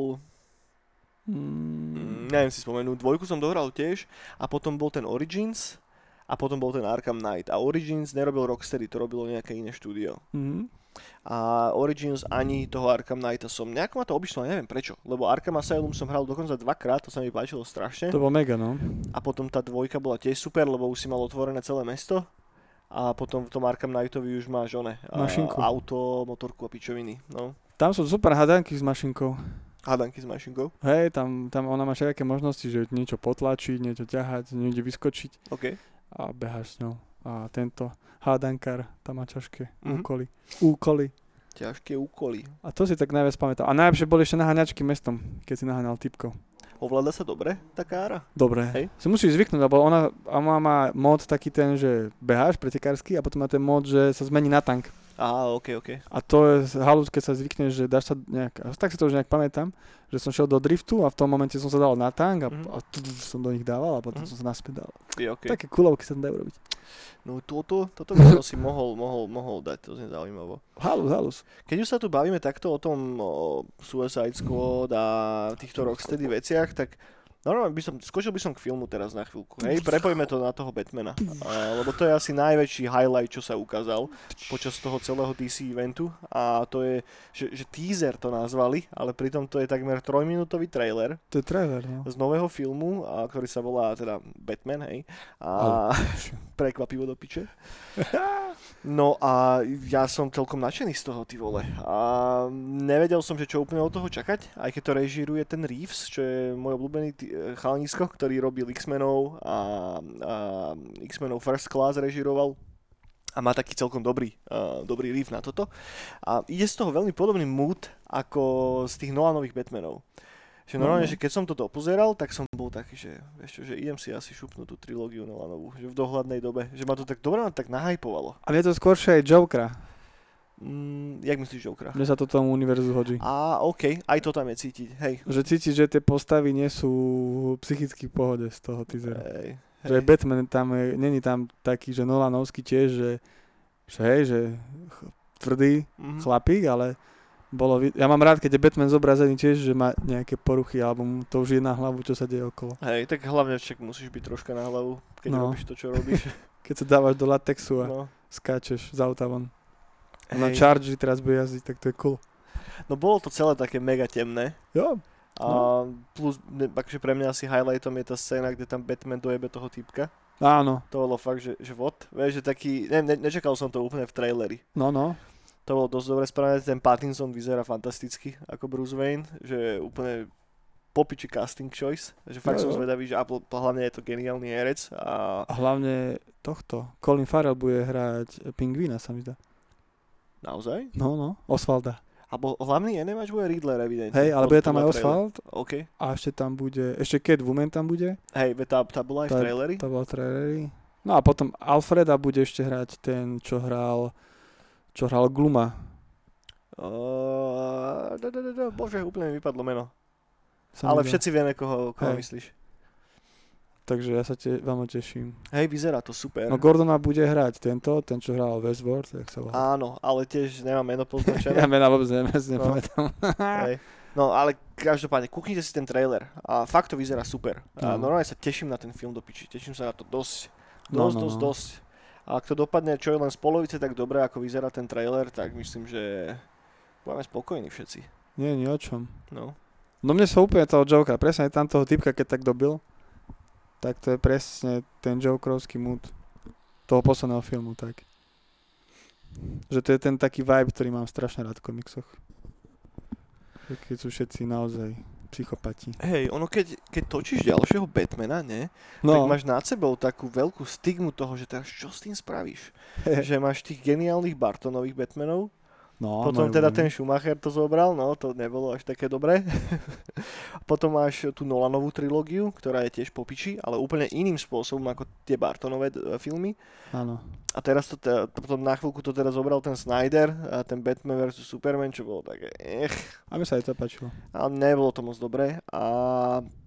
mm, Mm, neviem si spomenúť, dvojku som dohral tiež a potom bol ten Origins a potom bol ten Arkham Knight. A Origins nerobil Rocksteady, to robilo nejaké iné štúdio. mm. A Origins ani toho Arkham Knighta som, nejako ma to obišlo, neviem prečo. Lebo Arkham Asylum som hral dokonca dvakrát, to sa mi páčilo strašne. To bol mega, no. A potom tá dvojka bola tiež super, lebo už si mal otvorené celé mesto. A potom v tom Arkham Knightovi už máš one, Mašinku. auto, motorku a pičoviny. No. Tam sú super hadanky s mašinkou. Hádanky s mašinkou. Hej, tam, tam ona má všelijaké možnosti, že niečo potlačiť, niečo ťahať, niekde vyskočiť OK. a beháš s ňou. A tento hádankár tam má ťažké Mhm. úkoly. Úkoly. Ťažké úkoly. A to si tak najviac pamätal. A najlepšie boli ešte naháňačky mestom, keď si naháňal typkov. Ovláda sa dobre tá kára? Dobre. Hej. Si musíš zvyknúť, lebo ona, ona má mod taký ten, že beháš pretekársky a potom má ten mod, že sa zmení na tank. Á, OK, OK. A to je halus, keď sa zvykneš, že dáš sa nejak, tak si to už nejak pamätám, že som šiel do driftu a v tom momente som sa dal na tank a, Mhm. a tu, som do nich dával a potom Mhm. som sa naspäť dal. Je OK. Také kulovky sa dajú robiť. No toto, toto by som si mohol, mohol, mohol dať, to znie zaujímavo. Halus, halus. Keď už sa tu bavíme takto o tom o Suicide Squad a týchto Rocksteady veciach, tak normálne by som, skočil by som k filmu teraz na chvíľku. Hej, prepojme to na toho Batmana. A, lebo to je asi najväčší highlight, čo sa ukázal počas toho celého DC eventu. A to je, že, že teaser to nazvali, ale pritom to je takmer trojminútový trailer To je trailer, no. z nového filmu, a, ktorý sa volá teda Batman, hej. A prekvapivo do piče. No a ja som celkom nadšený z toho, ty vole. A nevedel som, že čo úplne od toho čakať, aj keď to režíruje ten Reeves, čo je môj obľúbený tý- chalanisko, ktorý robil X-menov a, a X-menov First Class režíroval a má taký celkom dobrý, uh, dobrý riff na toto. A ide z toho veľmi podobný mood ako z tých Nolanových Batmanov. Že normálne, No. že keď som toto pozeral, tak som bol taký, že, čo, že idem si asi šupnúť tú trilógiu Nolanovú, že v dohľadnej dobe, že ma to tak dobre ma tak nahypovalo. A mne to skôršie aj Jokera. Mm, jak myslíš Jokera? Mne sa to tomu univerzu hodí. A OK, aj to tam je cítiť, hej. Že cítiš, že tie postavy nie sú psychicky v pohode z toho teasera. Hej, Že Batman tam je, není tam taký, že Nolanovský tiež, že, že hej, že ch- tvrdý Mhm. chlapík, ale bolo, vid- ja mám rád, keď je Batman zobrazený tiež, že má nejaké poruchy, alebo mu to už je na hlavu, čo sa deje okolo. Hej, tak hlavne však musíš byť troška na hlavu, keď No. robíš to, čo robíš. Keď sa dávaš do latexu a No. skáčeš z auta von. A na Hej. Charge teraz bude jazdiť, tak to je cool. no bolo to celé také mega temné. Jo, A plus, akože pre mňa asi highlightom je tá scéna, kde tam Batman dojebe toho typka. áno, To bolo fakt, že, že vod. Vieš, že taký, ne, ne, nečakal som to úplne v traileri. no, no. To bolo dosť dobre spravené, ten Pattinson vyzerá fantasticky ako Bruce Wayne, že úplne popiči casting choice, že fakt Jo, som zvedavý, že a pl- hlavne je to geniálny herec a A hlavne tohto. Colin Farrell bude hrať pingvína, sa mi zdá. Naozaj. No, no, Osvalda. Alebo hlavný enemáč bude Riddler, evidentne. Hej, ale bude tam aj. Osvald OK. a ešte tam bude, ešte Catwoman tam bude, Hej, tá, tá bola aj v Tá- traileri. to bol trailery. No a potom Alfreda bude ešte hrať ten, čo hral, čo hral Gluma. Uh, da, da, da, da, bože, úplne mi vypadlo meno. Sa mi Ale zdá. všetci vieme, koho, koho Hej. myslíš. Takže ja sa te, vám teším. Hej, vyzerá to super. No Gordona bude hrať tento, ten čo hral Westworld, jak sa volá. Áno, ale tiež nemám meno poznačené. Ja mena vôbec neviem, ja si No. nepamätám. Hej. No ale každopádne, kúknite si ten trailer a fakt to vyzerá super. A No. normálne sa teším na ten film do piči, teším sa na to dosť, No, dosť, no, dosť, no. dosť. A ak to dopadne čo je len z polovice tak dobre, ako vyzerá ten trailer, tak myslím, že budeme spokojní všetci. Nie, nie o čom. No. No mne sa úplne toho Jokera, presne tam toho typka, keď tak dobil, tak to je presne ten Jokerovský mood toho posledného filmu, tak. Že to je ten taký vibe, ktorý mám strašne rád v komiksoch. Keď sú všetci naozaj psychopati. Hej, ono keď, keď točíš ďalšieho Batmana, ne, tak No, máš nad sebou takú veľkú stigmu toho, že teraz čo s tým spravíš? že máš tých geniálnych Bartonových Batmanov, no Potom teda ten Schumacher to zobral, no to nebolo až také dobré. Potom máš tú Nolanovú trilógiu, ktorá je tiež popiči, ale úplne iným spôsobom ako tie Bartonové d- filmy. Áno. A teraz to, te, potom na chvíľku to teda zobral ten Snyder, a ten Batman vs. Superman, čo bolo také ech, A mi sa aj to páčilo. ale nebolo to moc dobré. A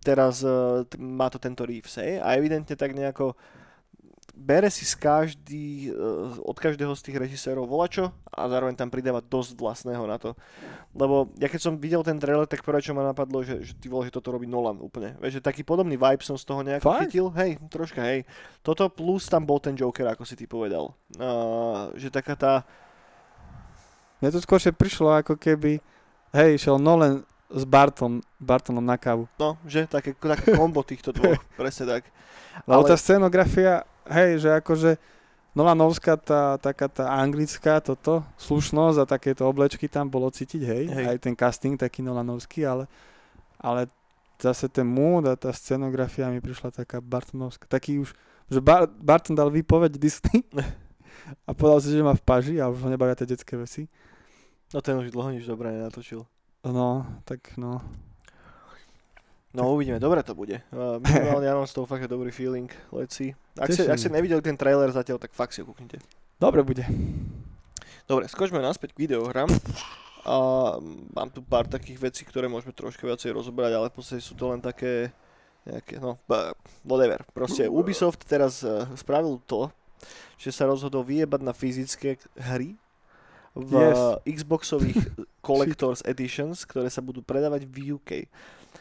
teraz uh, má to tento Reeves, hej, a evidentne tak nejako bere si z každý, uh, od každého z tých režisérov volačo a zároveň tam pridáva dosť vlastného na to. Lebo ja keď som videl ten trailer, tak prvé čo ma napadlo, že, že ty vole, že toto robí Nolan úplne. Vieš, že taký podobný vibe som z toho nejako Fakt? chytil. Hej, troška, hej. Toto plus tam bol ten Joker, ako si ty povedal. Uh, že taká tá, Mne to skôr prišlo ako keby, hej, šiel Nolan s Barton, Bartonom na kávu. no, že také, také kombo týchto dvoch, presne tak. Lebo Ale- tá scenografia, hej, že akože Nolanovská, tá, taká tá anglická, toto, slušnosť a takéto oblečky tam bolo cítiť, hej, Hej. aj ten casting taký Nolanovský, ale, ale zase ten mood a tá scenografia mi prišla taká Bartonovská, taký už, že Bar- Barton dal výpoveď Disney a povedal si, že má v paži a už ho nebavia tie detské veci. No ten už dlho nič dobré nenatočil. No, tak no. No uvidíme, dobre to bude. Uh, minimálne ja mám z toho fakt dobrý feeling. See. Ak ste, ak ste nevideli ten trailer zatiaľ, tak fakt si ho kúknite. Dobre bude. Dobre, skočme naspäť k videohrám. A mám tu pár takých vecí, ktoré môžeme trošku viacej rozobrať, ale v podstate sú to len také nejaké, no, whatever. Proste Ubisoft teraz uh, spravil to, že sa rozhodol vyjebať na fyzické hry v Yes. Xboxových Collectors Editions, ktoré sa budú predávať v UK.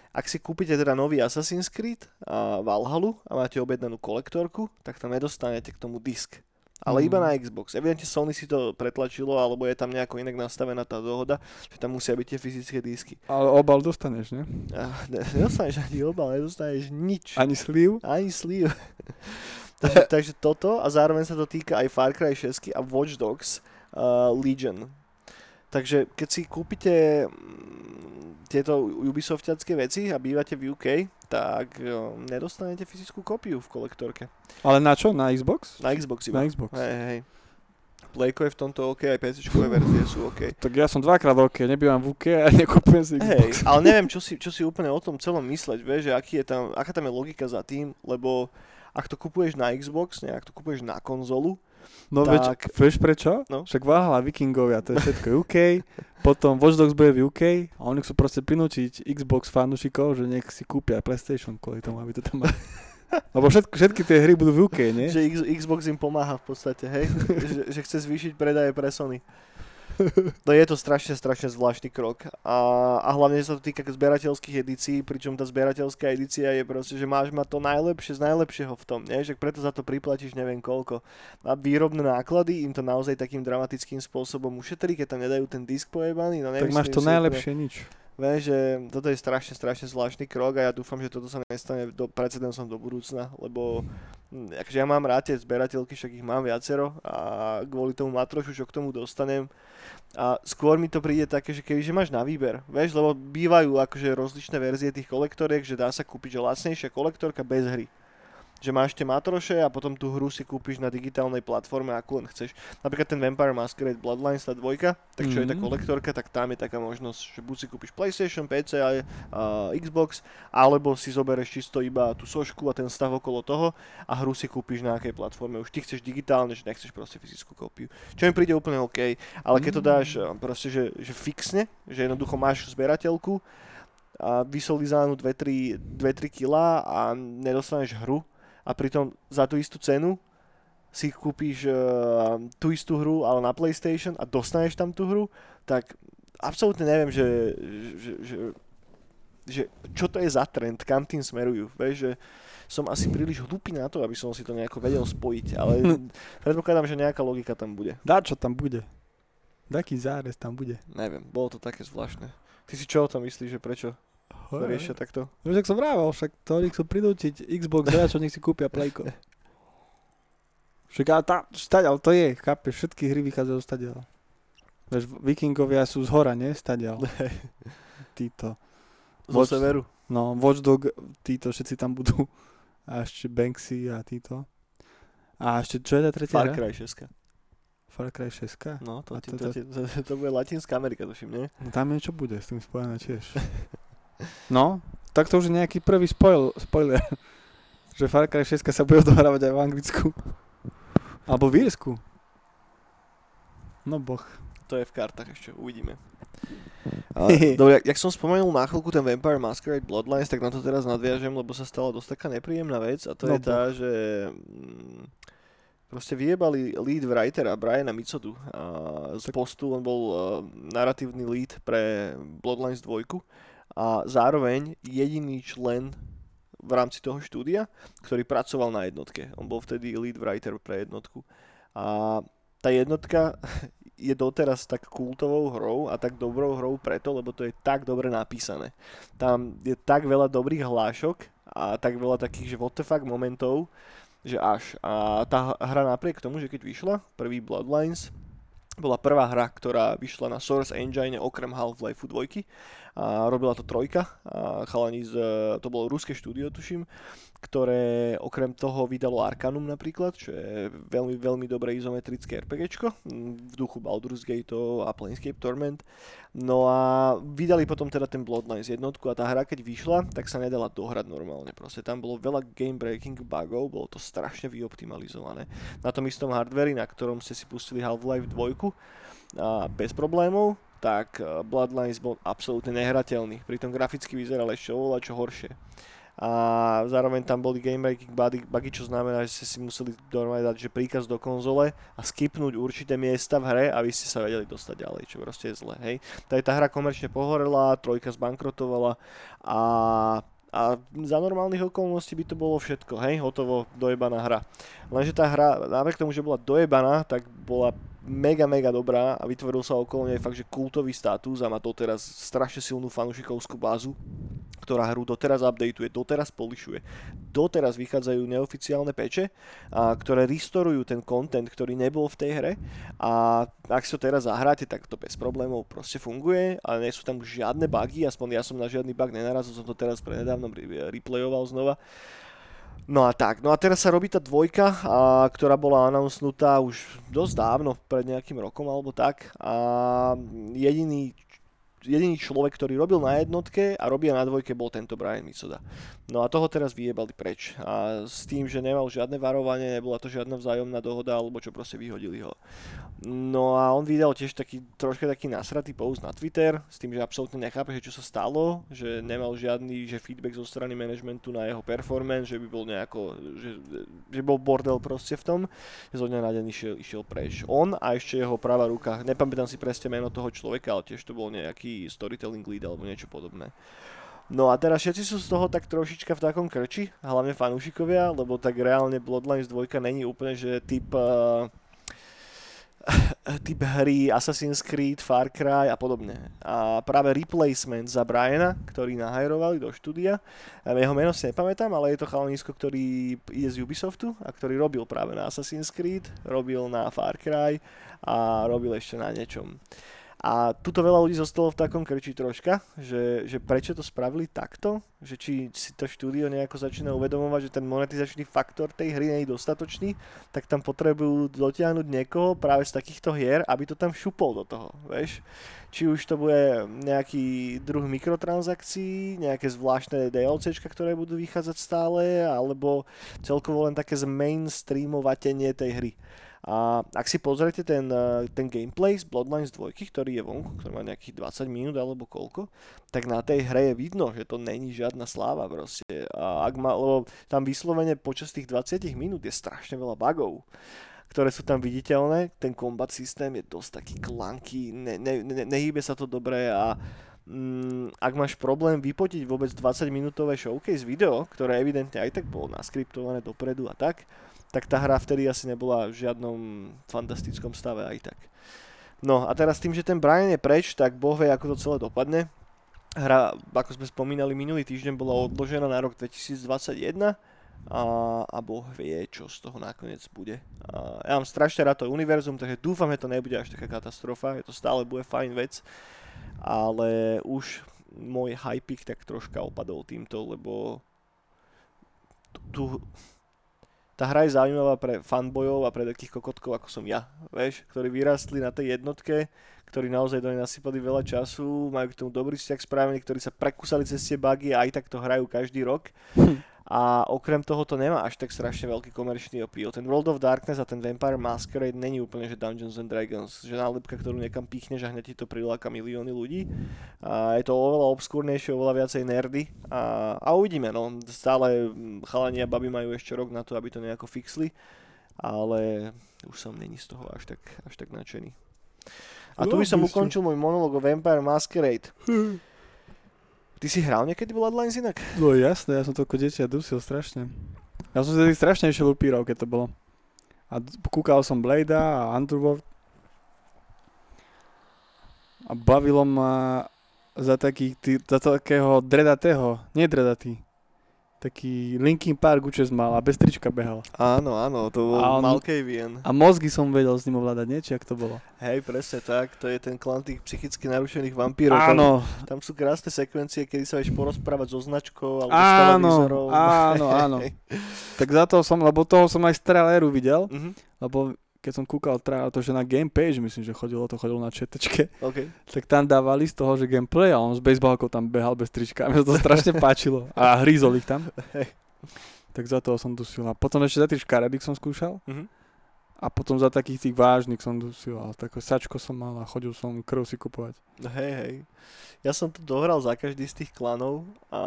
Ak si kúpite teda nový Assassin's Creed a Valhalu a máte objednanú kolektorku, tak tam nedostanete k tomu disk. Ale Mhm. iba na Xbox. Evidentne Sony si to pretlačilo, alebo je tam nejako inak nastavená tá dohoda, že tam musia byť tie fyzické disky. Ale obal dostaneš, ne? A ne- nedostaneš ani obal, nedostaneš nič. Ani slív? Ani sleeve. takže, takže toto a zároveň sa to týka aj Far Cry 6 a Watch Dogs uh, Legion. Takže keď si kúpite mm, tieto Ubisoftiacké veci a bývate v UK, tak uh, nedostanete fyzickú kópiu v kolektorke. Ale na čo? Na Xbox? Na Xbox iba. Na Xbox. Hej, hej. Playko je v tomto OK, aj PC-čkové verzie sú OK. Tak ja som dvakrát OK, nebývam v UK a nekúpujem si Xbox. Hej, ale neviem, čo si, čo si úplne o tom celom mysleť, vieš, že aký je tam, aká tam je logika za tým, lebo ak to kupuješ na Xbox, ne, ak to kupuješ na konzolu, No Tak- veď, vieš prečo? No. Však Valhalla, Vikingovia, to je všetko UK, potom Watch Dogs bude v UK a oni chcú proste prinútiť Xbox fanúšikov, že nech si kúpia PlayStation kvôli tomu, aby to tam mali. Lebo všetky, všetky tie hry budú v UK, nie? že Xbox im pomáha v podstate, hej, že, že chce zvýšiť predaje pre Sony. No je to strašne, strašne zvláštny krok. A, a hlavne sa to týka zberateľských edícií, pričom tá zberateľská edícia je proste, že máš mať to najlepšie z najlepšieho v tom, nie? že preto za to priplatíš neviem koľko. A výrobné náklady im to naozaj takým dramatickým spôsobom ušetrí, keď tam nedajú ten disk pojebaný. No tak máš to najlepšie nič. Vieš, že toto je strašne, strašne zvláštny krok a ja dúfam, že toto sa nestane do, precedensom do budúcna, lebo hm, akože ja mám rád tie zberateľky, však ich mám viacero a kvôli tomu matrošu, čo k tomu dostanem. A skôr mi to príde také, že kebyže máš na výber, vieš, lebo bývajú akože rozličné verzie tých kolektoriek, že dá sa kúpiť že lacnejšia kolektorka bez hry že máš tie matroše a potom tú hru si kúpiš na digitálnej platforme, ako len chceš. Napríklad ten Vampire Masquerade Bloodlines, tá dvojka, tak čo mm-hmm. je tá mhm. kolektorka, tak tam je taká možnosť, že buď si kúpiš PlayStation, PC a uh, Xbox, alebo si zoberieš čisto iba tú sošku a ten stav okolo toho a hru si kúpiš na akej platforme. Už ty chceš digitálne, že nechceš proste fyzickú kópiu. Čo mi príde úplne OK, ale keď to dáš mm. proste, že, že fixne, že jednoducho máš zberateľku, a vysolizánnu 2-3 kg a nedostaneš hru, a pritom za tú istú cenu si kúpiš uh, tú istú hru, ale na PlayStation a dostaneš tam tú hru, tak absolútne neviem, že, že, že, že čo to je za trend, kam tým smerujú. Vieš, že som asi príliš hlupý na to, aby som si to nejako vedel spojiť, ale predpokladám, že nejaká logika tam bude. Dá, čo tam bude. Taký zárez tam bude. Neviem, bolo to také zvláštne. Ty si čo o tom myslíš, že prečo? To riešia takto. No však som vrával, však to chcú pridútiť Xbox hráčov, nech si kúpia Playko. Však ale tá, stadiaľ to je, chápeš, všetky hry vychádzajú stadiaľ. Vieš, vikingovia sú z hora, nie? Stadiaľ. Títo. Zo Watch, severu. No, Watchdog, títo všetci tam budú. A ešte Banksy a títo. A ešte, čo je tá tretia Far Cry 6. Far Cry 6? No, to, to, to, to, to, bude Latinská Amerika, tuším, nie? No tam niečo bude s tým spojené tiež. No, tak to už je nejaký prvý spoil, spoiler. že Far Cry 6 sa bude odohrávať aj v Anglicku. Alebo v Írsku. No boh. To je v kartách ešte, uvidíme. Ale, dobre, jak, jak som spomenul na chvíľku ten Vampire Masquerade Bloodlines, tak na to teraz nadviažem, lebo sa stala dosť taká nepríjemná vec a to no je tá, že mm, proste vyjebali lead writera Briana Micodu a z postu, on bol uh, narratívny lead pre Bloodlines 2 a zároveň jediný člen v rámci toho štúdia, ktorý pracoval na jednotke. On bol vtedy lead writer pre jednotku. A tá jednotka je doteraz tak kultovou hrou a tak dobrou hrou preto, lebo to je tak dobre napísané. Tam je tak veľa dobrých hlášok a tak veľa takých, že what the fuck momentov, že až. A tá hra napriek tomu, že keď vyšla, prvý Bloodlines, bola prvá hra, ktorá vyšla na Source Engine okrem Half-Life 2 a robila to trojka a chalani z, to bolo ruské štúdio tuším, ktoré okrem toho vydalo Arcanum napríklad, čo je veľmi, veľmi dobré izometrické RPGčko v duchu Baldur's Gate a Planescape Torment. No a vydali potom teda ten Bloodlines jednotku a tá hra keď vyšla, tak sa nedala dohrať normálne. Proste tam bolo veľa game breaking bugov, bolo to strašne vyoptimalizované. Na tom istom hardveri, na ktorom ste si pustili Half-Life 2 a bez problémov, tak eh, Bloodlines bol absolútne nehrateľný. Pritom graficky vyzeral ešte oveľa čo horšie. A zároveň tam boli game breaking bugy, bugy, čo znamená, že ste si museli normálne dať že príkaz do konzole a skipnúť určité miesta v hre, aby ste sa vedeli dostať ďalej, čo proste je zle, hej. Tady tá hra komerčne pohorela, trojka zbankrotovala a a za normálnych okolností by to bolo všetko, hej, hotovo, dojebaná hra. Lenže tá hra, napriek tomu, že bola dojebaná, tak bola mega, mega dobrá a vytvoril sa okolo nej fakt, že kultový status a má doteraz strašne silnú fanúšikovskú bázu, ktorá hru doteraz updateuje, doteraz polišuje. Doteraz vychádzajú neoficiálne peče, a, ktoré restorujú ten content, ktorý nebol v tej hre a ak si to teraz zahráte, tak to bez problémov proste funguje, ale nie sú tam žiadne bugy, aspoň ja som na žiadny bug nenarazil, som to teraz prednedávnom replayoval znova No a tak, no a teraz sa robí tá dvojka, a, ktorá bola announcnutá už dosť dávno, pred nejakým rokom alebo tak. A jediný jediný človek, ktorý robil na jednotke a robia na dvojke, bol tento Brian Misoda. No a toho teraz vyjebali preč. A s tým, že nemal žiadne varovanie, nebola to žiadna vzájomná dohoda, alebo čo proste vyhodili ho. No a on vydal tiež taký troška taký nasratý post na Twitter, s tým, že absolútne nechápe, že čo sa stalo, že nemal žiadny že feedback zo strany managementu na jeho performance, že by bol nejako, že, že bol bordel proste v tom, že zo dňa na deň išiel, išiel preč. On a ešte jeho pravá ruka, nepamätám si presne meno toho človeka, ale tiež to bol nejaký storytelling lead alebo niečo podobné. No a teraz všetci sú z toho tak trošička v takom krči, hlavne fanúšikovia, lebo tak reálne Bloodlines 2 není úplne, že typ uh, typ hry Assassin's Creed, Far Cry a podobne. A práve replacement za Briana, ktorý nahajrovali do štúdia. Jeho meno si nepamätám, ale je to chalanisko, ktorý je z Ubisoftu a ktorý robil práve na Assassin's Creed, robil na Far Cry a robil ešte na niečom. A tuto veľa ľudí zostalo v takom krči troška, že, že prečo to spravili takto, že či si to štúdio nejako začína uvedomovať, že ten monetizačný faktor tej hry nie je dostatočný, tak tam potrebujú dotiahnuť niekoho práve z takýchto hier, aby to tam šupol do toho, vieš. Či už to bude nejaký druh mikrotransakcií, nejaké zvláštne DLCčka, ktoré budú vychádzať stále, alebo celkovo len také zmainstreamovatenie tej hry. A ak si pozriete ten, eh, ten gameplay z Bloodlines 2, ktorý je vonku, ktorý má nejakých 20 minút alebo koľko, tak na tej hre je vidno, že to není žiadna sláva proste. A ak má, lebo tam vyslovene počas tých 20 minút je strašne veľa bugov ktoré sú tam viditeľné. Ten combat systém je dosť taký klanky, ne, ne, ne, nehýbe sa to dobre a mm, ak máš problém vypotiť vôbec 20 minútové showcase video, ktoré evidentne aj tak bolo naskriptované dopredu a tak, tak tá hra vtedy asi nebola v žiadnom fantastickom stave aj tak. No a teraz tým, že ten Brian je preč, tak boh vie, ako to celé dopadne. Hra, ako sme spomínali minulý týždeň, bola odložená na rok 2021 a, a boh vie, čo z toho nakoniec bude. A ja mám strašne rád to univerzum, takže dúfam, že to nebude až taká katastrofa, je to stále bude fajn vec, ale už môj hypik tak troška opadol týmto, lebo tu, tá hra je zaujímavá pre fanbojov a pre takých kokotkov ako som ja, vieš, ktorí vyrastli na tej jednotke, ktorí naozaj do nej nasypali veľa času, majú k tomu dobrý vzťah spravený, ktorí sa prekúsali cez tie bugy a aj tak to hrajú každý rok. Hm a okrem toho to nemá až tak strašne veľký komerčný appeal. Ten World of Darkness a ten Vampire Masquerade není úplne, že Dungeons and Dragons, že nálepka, ktorú niekam pichneš a hneď ti to priláka milióny ľudí. A je to oveľa obskúrnejšie, oveľa viacej nerdy a, a uvidíme, no. Stále chalania a baby majú ešte rok na to, aby to nejako fixli, ale už som není z toho až tak, až tak nadšený. A tu by som ukončil môj monolog o Vampire Masquerade. Ty si hral niekedy Bloodlines inak? No jasné, ja som to ako dieťa dusil strašne. Ja som si strašne išiel upírov, keď to bolo. A kúkal som Blade a Underworld. A bavilo ma za, taký, tý, za takého dredatého, nie dredatý, taký Linkin Park účes mal a bez trička behal. Áno, áno, to bol on, Malkavian. A mozgy som vedel s ním ovládať, nie? Či ak to bolo? Hej, presne tak, to je ten klan tých psychicky narušených vampírov. Áno. Tam, tam sú krásne sekvencie, kedy sa vieš porozprávať so značkou alebo áno, s Áno, áno. tak za to som, lebo toho som aj z traileru videl, mm-hmm. lebo keď som kúkal tra, to, že na Gamepage, myslím, že chodilo to, chodilo na četečke, okay. tak tam dávali z toho, že gameplay a on s baseballkou tam behal bez trička. A mi to strašne páčilo. A hrízol ich tam. tak za toho som dusil. A potom ešte za tých škaredých som skúšal. Mm-hmm. A potom za takých tých vážnych som dusil. A také sačko som mal a chodil som krv si kupovať. Hej, hej. Ja som to dohral za každý z tých klanov a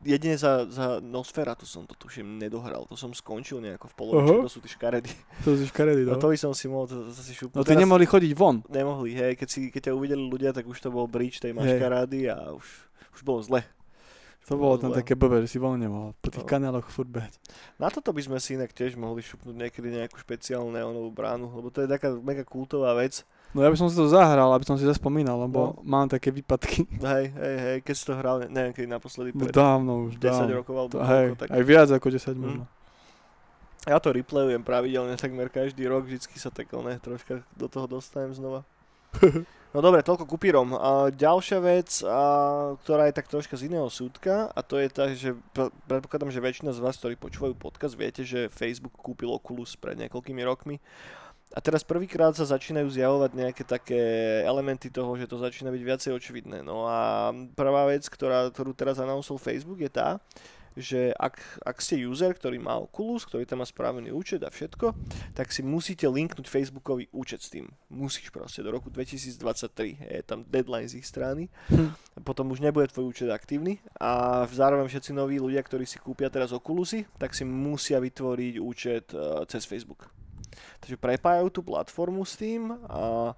jedine za, za Nosferatu som to tuším nedohral. To som skončil nejako v polovičke, uh-huh. to sú tí škaredy. To sú škaredy, no. no. to by som si mohol to, to si šupnúť. No ty nemohli chodiť von. Nemohli, hej. Keď, si, keď ťa uvideli ľudia, tak už to bol bridge tej maškarády a už, už bolo zle. To bolo tam také blbé, že si voľne nemohol po tých no. kanáloch furt behať. Na toto by sme si inak tiež mohli šupnúť niekedy nejakú špeciálnu neonovú bránu, lebo to je taká mega kultová vec. No ja by som si to zahral, aby som si zaspomínal, lebo no. mám také výpadky. Hej, hej, hej, keď si to hral, neviem, keď naposledy pred dávno už, 10 dávno. rokov alebo to, hej, tak... aj viac ako 10 možno. Mm. Ja to replayujem pravidelne takmer každý rok, vždycky sa tak ne, troška do toho dostanem znova. No dobre, toľko kupírom. A ďalšia vec, a, ktorá je tak troška z iného súdka, a to je tá, že predpokladám, že väčšina z vás, ktorí počúvajú podcast, viete, že Facebook kúpil Oculus pred niekoľkými rokmi. A teraz prvýkrát sa začínajú zjavovať nejaké také elementy toho, že to začína byť viacej očividné. No a prvá vec, ktorá, ktorú teraz announceol Facebook je tá, že ak, ak ste user, ktorý má Oculus, ktorý tam má správený účet a všetko, tak si musíte linknúť Facebookový účet s tým. Musíš proste do roku 2023. Je tam deadline z ich strany. Hm. Potom už nebude tvoj účet aktívny a zároveň všetci noví ľudia, ktorí si kúpia teraz Oculusy, tak si musia vytvoriť účet uh, cez Facebook. Takže prepájajú tú platformu s tým a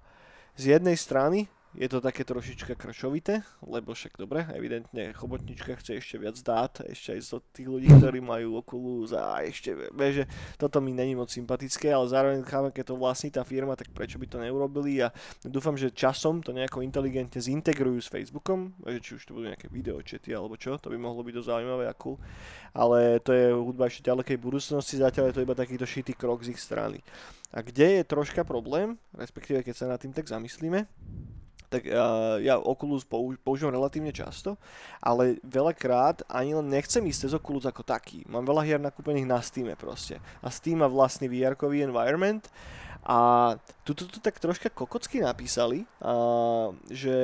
z jednej strany je to také trošička krčovité, lebo však dobre, evidentne chobotnička chce ešte viac dát, ešte aj z tých ľudí, ktorí majú Oculus a ešte, vieš, že toto mi není moc sympatické, ale zároveň chápem, keď to vlastní tá firma, tak prečo by to neurobili a dúfam, že časom to nejako inteligentne zintegrujú s Facebookom, že či už to budú nejaké videočety alebo čo, to by mohlo byť dosť zaujímavé a cool, ale to je hudba ešte ďalekej budúcnosti, zatiaľ je to iba takýto šitý krok z ich strany. A kde je troška problém, respektíve keď sa nad tým tak zamyslíme, tak uh, ja Oculus používam relatívne často, ale veľakrát ani len nechcem ísť cez Oculus ako taký. Mám veľa hier nakúpených na Steam proste. A Steam má vlastný vr environment a tu to tak troška kokocky napísali, uh, že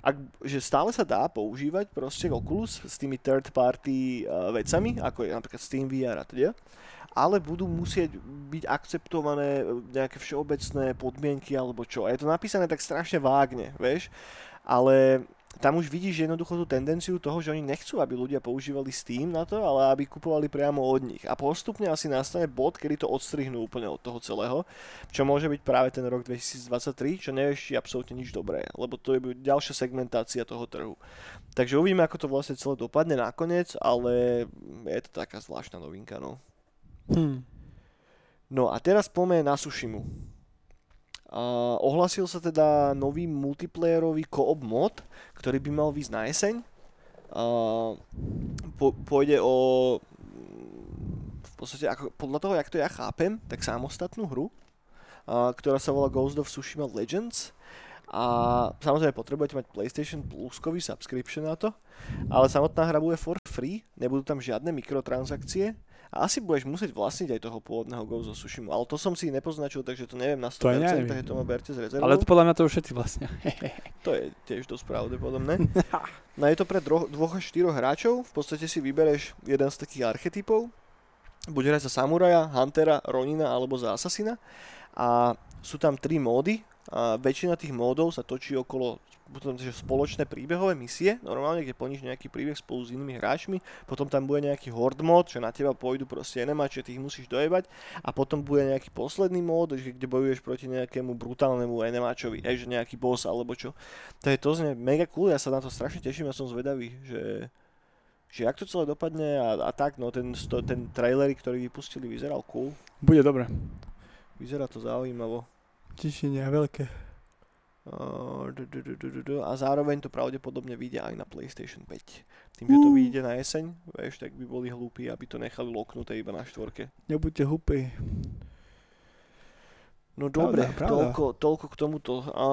ak, že stále sa dá používať proste Oculus s tými third party uh, vecami, ako je napríklad Steam VR a teda ale budú musieť byť akceptované e, nejaké všeobecné podmienky alebo čo. A je to napísané tak strašne vágne, vieš, ale tam už vidíš jednoducho tú tendenciu toho, že oni nechcú, aby ľudia používali Steam na to, ale aby kupovali priamo od nich. A postupne asi nastane bod, kedy to odstrihnú úplne od toho celého, čo môže byť práve ten rok 2023, čo nevieš absolútne nič dobré, lebo to je ďalšia segmentácia toho trhu. Takže uvidíme, ako to vlastne celé dopadne nakoniec, ale je to taká zvláštna novinka, no. Hmm. No a teraz poďme na Sushimu. Uh, ohlasil sa teda nový multiplayerový co-op mod, ktorý by mal výsť na jeseň. Uh, po, pôjde o v podstate ako, podľa toho, jak to ja chápem, tak samostatnú hru, uh, ktorá sa volá Ghost of Tsushima Legends. A samozrejme potrebujete mať PlayStation Pluskový subscription na to, ale samotná hra bude for free, nebudú tam žiadne mikrotransakcie asi budeš musieť vlastniť aj toho pôvodného Ghost of Tsushima, ale to som si nepoznačil, takže to neviem na 100%, to takže to ma berte z rezervou. Ale to podľa mňa to už všetci vlastne. to je tiež dosť pravdepodobné. No je to pre dro- dvoch až štyroch hráčov, v podstate si vybereš jeden z takých archetypov, buď hrať za samuraja, huntera, ronina alebo za asasina a sú tam tri módy, a väčšina tých módov sa točí okolo potom že spoločné príbehové misie, normálne, kde plníš nejaký príbeh spolu s inými hráčmi, potom tam bude nejaký horde mod, že na teba pôjdu proste enemače, ty ich musíš dojebať a potom bude nejaký posledný mód, kde bojuješ proti nejakému brutálnemu enemačovi, hej, že nejaký boss alebo čo. To je to zne mega cool, ja sa na to strašne teším, ja som zvedavý, že že jak to celé dopadne a, a tak, no ten, ten trailer, ktorý vypustili, vyzeral cool. Bude dobre. Vyzerá to zaujímavo. Tešenie veľké. A zároveň to pravdepodobne vyjde aj na PlayStation 5. Tým, že to vyjde na jeseň, vieš, tak by boli hlúpi, aby to nechali loknuté iba na štvorke. Nebuďte hlúpi. No dobre. Toľko, toľko k tomuto. A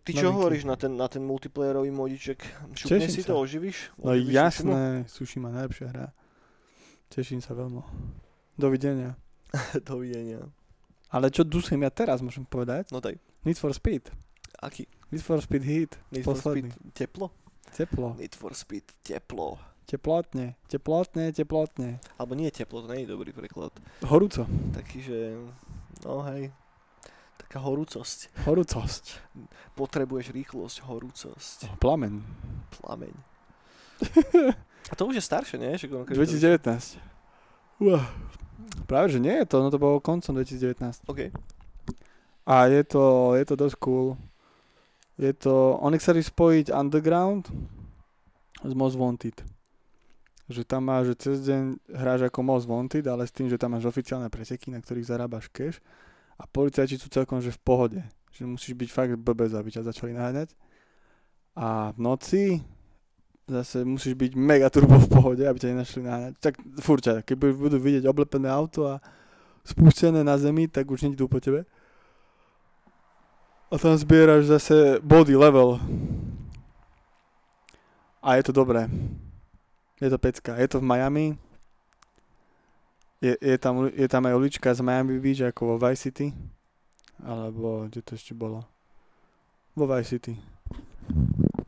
ty čo Novinky. hovoríš na ten, na ten multiplayerový modiček? Šupne si sa. to, oživíš? No oživíš jasné, Sushima najlepšia hra. Teším sa veľmi. Dovidenia. Dovidenia. Ale čo dusím ja teraz, môžem povedať? No daj. Need for Speed. Aký? Need for Speed Heat. Need posledný. for Speed teplo? Teplo. Need for Speed teplo. Teplotne, teplotne, teplotne. Alebo nie teplo, to je dobrý preklad. Horúco. Taký, že, no hej, taká horúcosť. Horúcosť. Potrebuješ rýchlosť, horúcosť. Oh, plameň. Plameň. A to už je staršie, nie? 2019. Uah. Práve, že nie je to, no to bolo koncom 2019. OK. A je to, je to dosť cool. Je to, oni chceli spojiť Underground s Most Wanted. Že tam máš, že cez deň hráš ako Most Wanted, ale s tým, že tam máš oficiálne preseky, na ktorých zarábaš cash. A policajti sú celkom, že v pohode. Že musíš byť fakt blbec, aby ťa začali naháňať. A v noci zase musíš byť mega turbo v pohode, aby ťa nenašli na... Tak furča, keď budú vidieť oblepené auto a spustené na zemi, tak už nejdú po tebe. A tam zbieraš zase body level. A je to dobré. Je to pecka. Je to v Miami. Je, je, tam, je tam aj ulička z Miami Beach ako vo Vice City. Alebo kde to ešte bolo? Vo Vice City.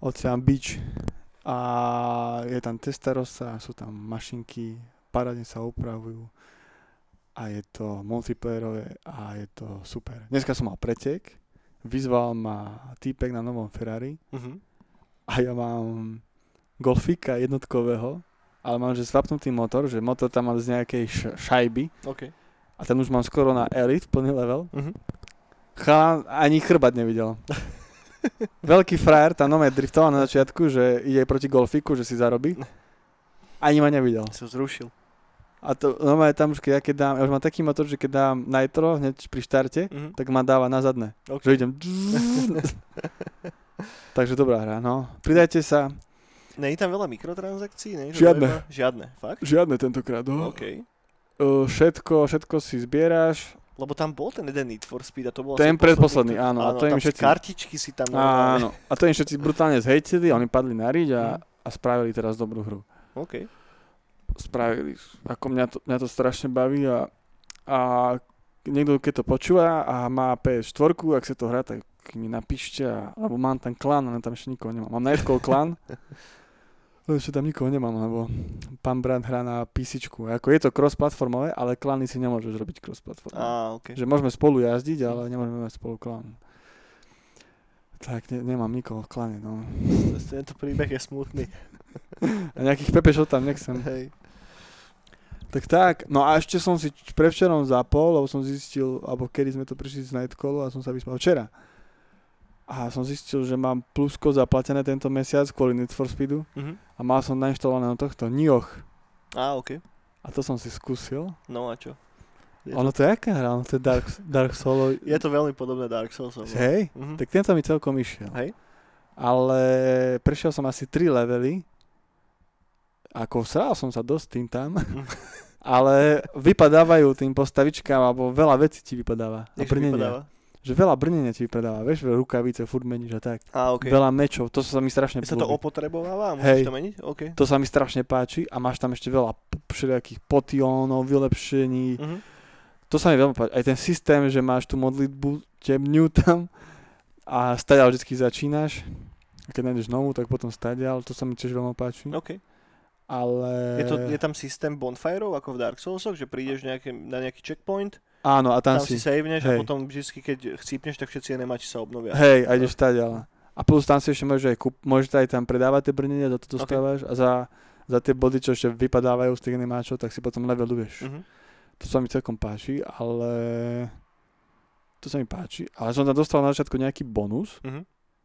Ocean Beach a je tam Testarossa, sú tam mašinky, parádne sa upravujú a je to multiplayerové a je to super. Dneska som mal pretek, vyzval ma týpek na novom Ferrari uh-huh. a ja mám Golfika jednotkového, ale mám že svapnutý motor, že motor tam mám z nejakej š- šajby okay. a ten už mám skoro na Elite, plný level. Uh-huh. Chalán ani chrbať nevidel. Veľký frajer, tam nové driftoval na začiatku, že ide proti golfiku, že si zarobí. Ani ma nevidel. Som zrušil. A to normálne tam už keď, ja keď dám, ja už mám taký motor, že keď dám nitro hneď pri štarte, Mhm. tak ma dáva na zadné. OK. Že idem... Takže dobrá hra, no. Pridajte sa. Nie je tam veľa mikrotransakcií? Nie? Žiadne. Žiadne, fakt? Žiadne tentokrát, no. OK. Uh, všetko, všetko si zbieráš. Lebo tam bol ten jeden Need for Speed a to bol Ten predposledný, posledný. áno, a to im všetci- kartičky si tam... Áno. A to im všetci brutálne zhejtili, oni padli na riť a, Mhm. a spravili teraz dobrú hru. OK. Spravili. Ako mňa to, mňa to strašne baví a, a niekto keď to počúva a má PS4, ak sa to hrá, tak mi napíšte, a, lebo mám tam klan, ale tam ešte nikoho nemám. Mám Nightcall klan, ešte tam nikoho nemám, lebo pán brat hrá na PC. Ako je to cross-platformové, ale klany si nemôžeš robiť cross-platformové. Á, OK. Že môžeme spolu jazdiť, ale nemôžeme mať spolu klan. Tak ne, nemám nikoho v klane, no. Tento príbeh je smutný. A nejakých pepešov tam nechcem. Hej. Tak tak, no a ešte som si prevčerom zapol, lebo som zistil, alebo kedy sme to prišli z Nightcallu a som sa vyspal včera. A som zistil, že mám plusko zaplatené tento mesiac kvôli Need for Speedu Mhm. a mal som nainštalované na tohto Nioh. Á, OK. A to som si skúsil. No a čo? Je Ono to je aká hra? Ono to je Dark, Dark Souls. Je to veľmi podobné Dark Souls. Hej, Mhm. tak tento mi celkom išiel. Hej. Ale prešiel som asi 3 levely. Ako sral som sa dosť tým tam. ale vypadávajú tým postavičkám, alebo veľa vecí ti vypadáva. A Nech vypadáva. Že veľa brnenia ti vypadáva, vieš, rukavice, furt meníš a tak. Á, OK. Veľa mečov, to sa mi strašne Keď sa to opotrebováva a Hej. musíš to meniť? OK. To sa mi strašne páči a máš tam ešte veľa všelijakých potionov, vylepšení. Mhm. To sa mi veľmi páči. Aj ten systém, že máš tú modlitbu temňu tam a stadiaľ vždy začínaš. A keď nájdeš novú, tak potom stadiaľ, to sa mi tiež veľmi páči. OK. Ale... Je, to, je tam systém bonfireov ako v Dark Soulsoch, že prídeš nejaké, na nejaký checkpoint, Áno, a tam, tam, si si. saveneš a hej. potom vždy, keď chcípneš, tak všetci enemáči sa obnovia. Hej, a ideš stadiaľ. A plus tam si ešte môžeš aj kúp, môžeš aj tam predávať tie brnenia, za to dostávaš a za, za tie body, čo ešte vypadávajú z tých nemáčov, tak si potom leveluješ. Mhm. To sa mi celkom páči, ale... To sa mi páči. Ale som tam dostal na začiatku nejaký bonus, Mhm.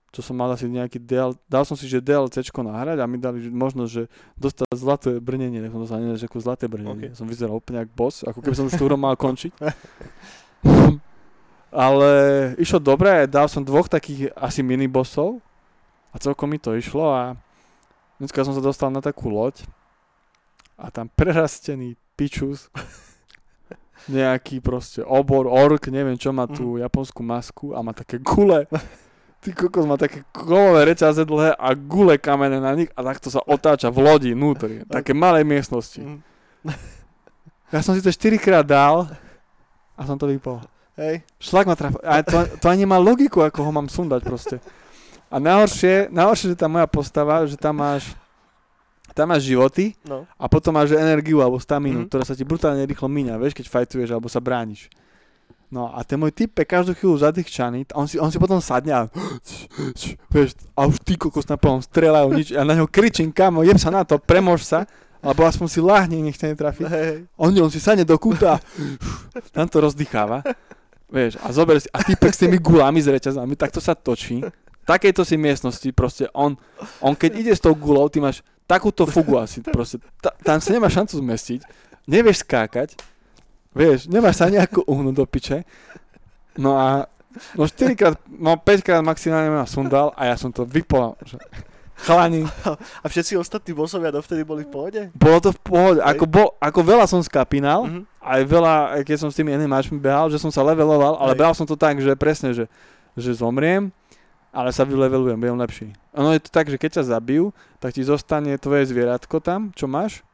Čo som mal asi nejaký DL... Dal som si, že DLCčko nahrať a mi dali možnosť, že dostať zlaté brnenie. Tak som dostal neviem, ako zlaté brnenie. Ok. Som vyzeral úplne ako boss, ako keby som už tú hru mal končiť. ale išlo dobre, dal som dvoch takých asi minibossov a celkom mi to išlo a dneska som sa dostal na takú loď a tam prerastený pičus nejaký proste obor, ork, neviem čo má tú japonskú masku a má také gule. Ty kokos má také kovové reťaze dlhé a gule kamene na nich a takto sa otáča v lodi vnútri. Také malé miestnosti. Mhm. Ja som si to 4 krát dal a som to vypol. Hej. Šlak ma trafil. A to, to ani nemá logiku, ako ho mám sundať proste. A najhoršie, najhoršie, že tá moja postava, že tam máš tam máš životy No. a potom máš energiu alebo staminu, Mhm. ktorá sa ti brutálne rýchlo míňa, vieš, keď fajtuješ alebo sa brániš. No a ten môj type každú chvíľu zadýchčaný, on si, on si potom sadne a vieš, a už ty kokos na plnom strelajú nič, ja na ňo kričím, kamo, jeb sa na to, premož sa, alebo aspoň si láhne, nech ťa netrafí. Hej. On, on si sadne do kúta tam to rozdýcháva. Vieš, a zober si, a typek s tými gulami s reťazami, tak to sa točí. Takejto si miestnosti proste on, on keď ide s tou gulou, ty máš takúto fugu asi, proste, ta, tam sa nemáš šancu zmestiť, nevieš skákať, vieš, nemáš sa nejako uhnúť do piče. No a no 4 krát, no 5 krát maximálne ma sundal a ja som to vypol. Že, chalani, A všetci ostatní bossovia dovtedy boli v pohode? bolo to v pohode, ako, bol, ako veľa som skapinal, Mhm. aj veľa, aj keď som s tými enemáčmi behal, že som sa leveloval, ale Hej. behal som to tak, že presne, že, že zomriem, ale sa vylevelujem, budem lepší. Ono je to tak, že keď ťa zabijú, tak ti zostane tvoje zvieratko tam, čo máš.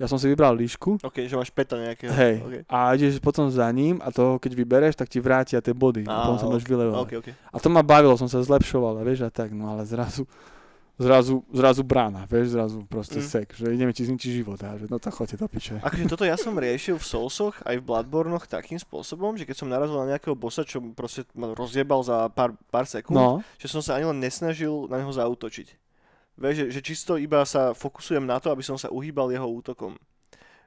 Ja som si vybral líšku, OK, že máš peta nejakého. hej, OK, a ideš potom za ním a to keď vybereš, tak ti vrátia tie body. Á, a potom sa môžeš vylevelovať. OK, OK. A to ma bavilo, som sa zlepšoval, a vieš, a tak, no ale zrazu, zrazu, zrazu brána, vieš, zrazu proste Mm. sek, že ideme ti zničiť život, a že no tak choďte do piče. Akože toto ja som riešil v Soulsoch aj v Bloodbornoch takým spôsobom, že keď som narazil na nejakého bossa, čo proste ma rozjebal za pár, pár sekúnd, No, že som sa ani len nesnažil na neho zautočiť. Vieš, že, že čisto iba sa fokusujem na to, aby som sa uhýbal jeho útokom.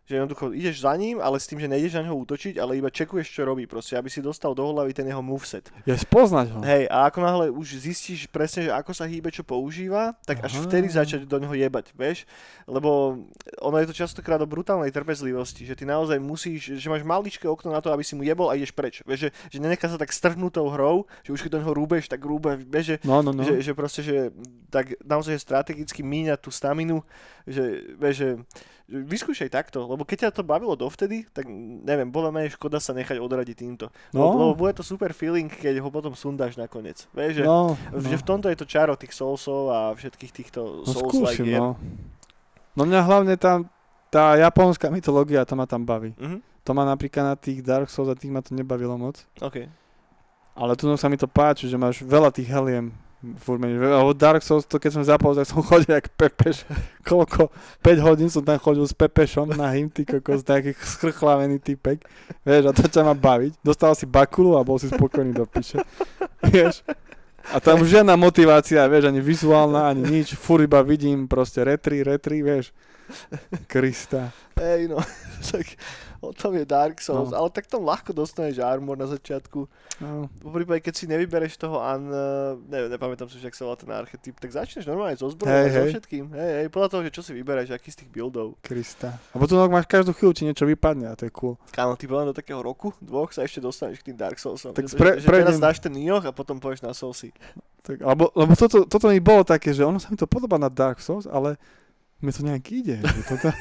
Že jednoducho ideš za ním, ale s tým, že nejdeš na neho útočiť, ale iba čekuješ, čo robí proste, aby si dostal do hlavy ten jeho moveset. Je spoznať ho. Hej, a ako náhle už zistíš presne, že ako sa hýbe, čo používa, tak až Aha. vtedy začať do neho jebať, vieš? Lebo ono je to častokrát o brutálnej trpezlivosti, že ty naozaj musíš, že máš maličké okno na to, aby si mu jebol a ideš preč. Vieš, že, že nenechá sa tak strhnutou hrou, že už keď do neho rúbeš, tak rúbe, vieš, že No, no, no. že, že proste, že tak naozaj strategicky míňať tú staminu, že, vieš, že vyskúšaj takto, lebo keď ťa to bavilo dovtedy, tak neviem, bolo menej škoda sa nechať odradiť týmto. No. Lebo, No, lebo bude to super feeling, keď ho potom sundáš nakoniec. Vieš, že, no, že v tomto je to čaro tých Soulsov a všetkých týchto no Souls-like no. No mňa hlavne tam, tá japonská mytológia, to ma tam baví. Mhm, To ma napríklad na tých Dark Souls a tých ma to nebavilo moc. OK. Ale tu sa mi to páči, že máš veľa tých heliem. Furt menej. Dark Souls, to keď som zapol, tak som chodil jak Pepeš. Koľko? 5 hodín som tam chodil s Pepešom na hym, ty kokos, taký schrchlavený typek. Vieš, a to ťa má baviť. Dostal si bakulu a bol si spokojný do piče. Vieš? A tam už žiadna motivácia, vieš, ani vizuálna, ani nič. Furt iba vidím proste retri, retri, vieš. Krista. Hej, no, tak o tom je Dark Souls, No. ale tak tam ľahko dostaneš armor na začiatku. No. V prípade, keď si nevybereš toho an, uh, neviem, nepamätám si, že ak sa volá ten archetyp, tak začneš normálne so zbrojou Hej, a so všetkým. Hej, hej, podľa toho, že čo si vyberáš, aký z tých buildov. Krista. A potom máš každú chvíľu, či niečo vypadne a to je cool. Kámo, ty mňa do takého roku, dvoch sa ešte dostaneš k tým Dark Soulsom. Tak že, spre- že, že teraz dáš ten Nioh a potom pôjdeš na Soulsy. Tak, alebo, lebo toto, toto mi bolo také, že ono sa mi to podobá na Dark Souls, ale mi to nejak ide. Toto,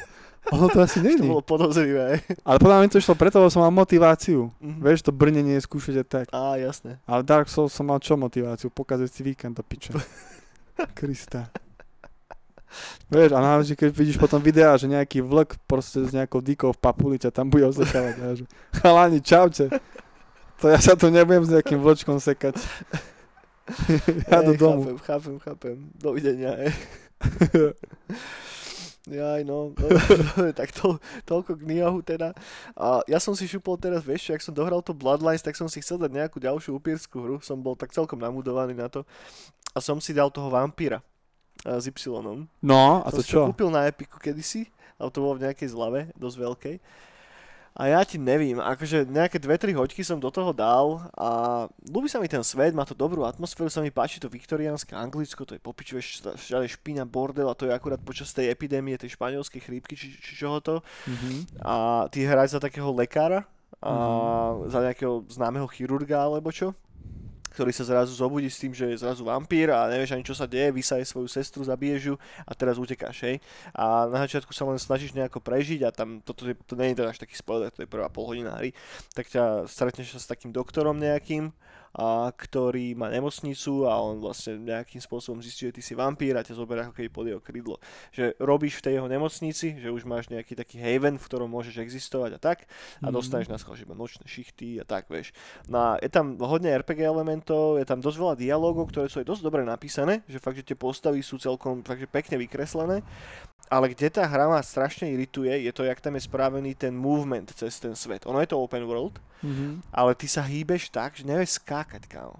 ono to asi To není. bolo podozrivé. Ale podľa mňa to išlo preto, lebo som mal motiváciu. Mhm. Vieš, to brnenie skúšať aj tak. Á, jasné. Ale Dark Souls som mal čo motiváciu? Pokazať si víkend do piče. Krista. Vieš, a najlepšie, keď vidíš potom videá, že nejaký vlk proste s nejakou dykou v papuli ťa tam bude osekávať. A že, chalani, čaute. To ja sa tu nebudem s nejakým vlčkom sekať. ja do Hej, domu. Chápem, chápem, chápem. Dovidenia. Jaj, no, no tak to, toľko k Niohu teda. A ja som si šupol teraz, vieš, ak som dohral to Bloodlines, tak som si chcel dať nejakú ďalšiu upírskú hru. Som bol tak celkom namudovaný na to. A som si dal toho vampíra s Y. No, a som to čo? kúpil na Epiku kedysi, ale to bolo v nejakej zlave, dosť veľkej. A ja ti nevím, akože nejaké 2-3 hoďky som do toho dal a ľúbi sa mi ten svet, má to dobrú atmosféru, sa mi páči to viktoriánske Anglicko, to je popič, vieš, všade špína, bordel a to je akurát počas tej epidémie, tej španielskej chrípky, či, či čoho to. Mhm. A ty hráš za takého lekára, a Mhm. za nejakého známeho chirurga alebo čo ktorý sa zrazu zobudí s tým, že je zrazu vampír a nevieš ani čo sa deje, vysaje svoju sestru, zabiješ ju a teraz utekáš, hej. A na začiatku sa len snažíš nejako prežiť a tam, toto je, to nie je teda až taký spoiler, to je prvá pol hodina hry, tak ťa stretneš sa s takým doktorom nejakým, a ktorý má nemocnicu a on vlastne nejakým spôsobom zistí, že ty si vampír a ťa zoberie ako keby pod jeho krydlo. Že robíš v tej jeho nemocnici, že už máš nejaký taký haven, v ktorom môžeš existovať a tak a Mhm. dostaneš na schvál, že iba nočné šichty a tak, vieš. No je tam hodne RPG elementov, je tam dosť veľa dialogov, ktoré sú aj dosť dobre napísané, že fakt, že tie postavy sú celkom fakt, že pekne vykreslené. Ale kde tá hra ma strašne irituje, je to, jak tam je spravený ten movement cez ten svet. Ono je to open world, Mhm. ale ty sa hýbeš tak, že nevieš skákať, kámo.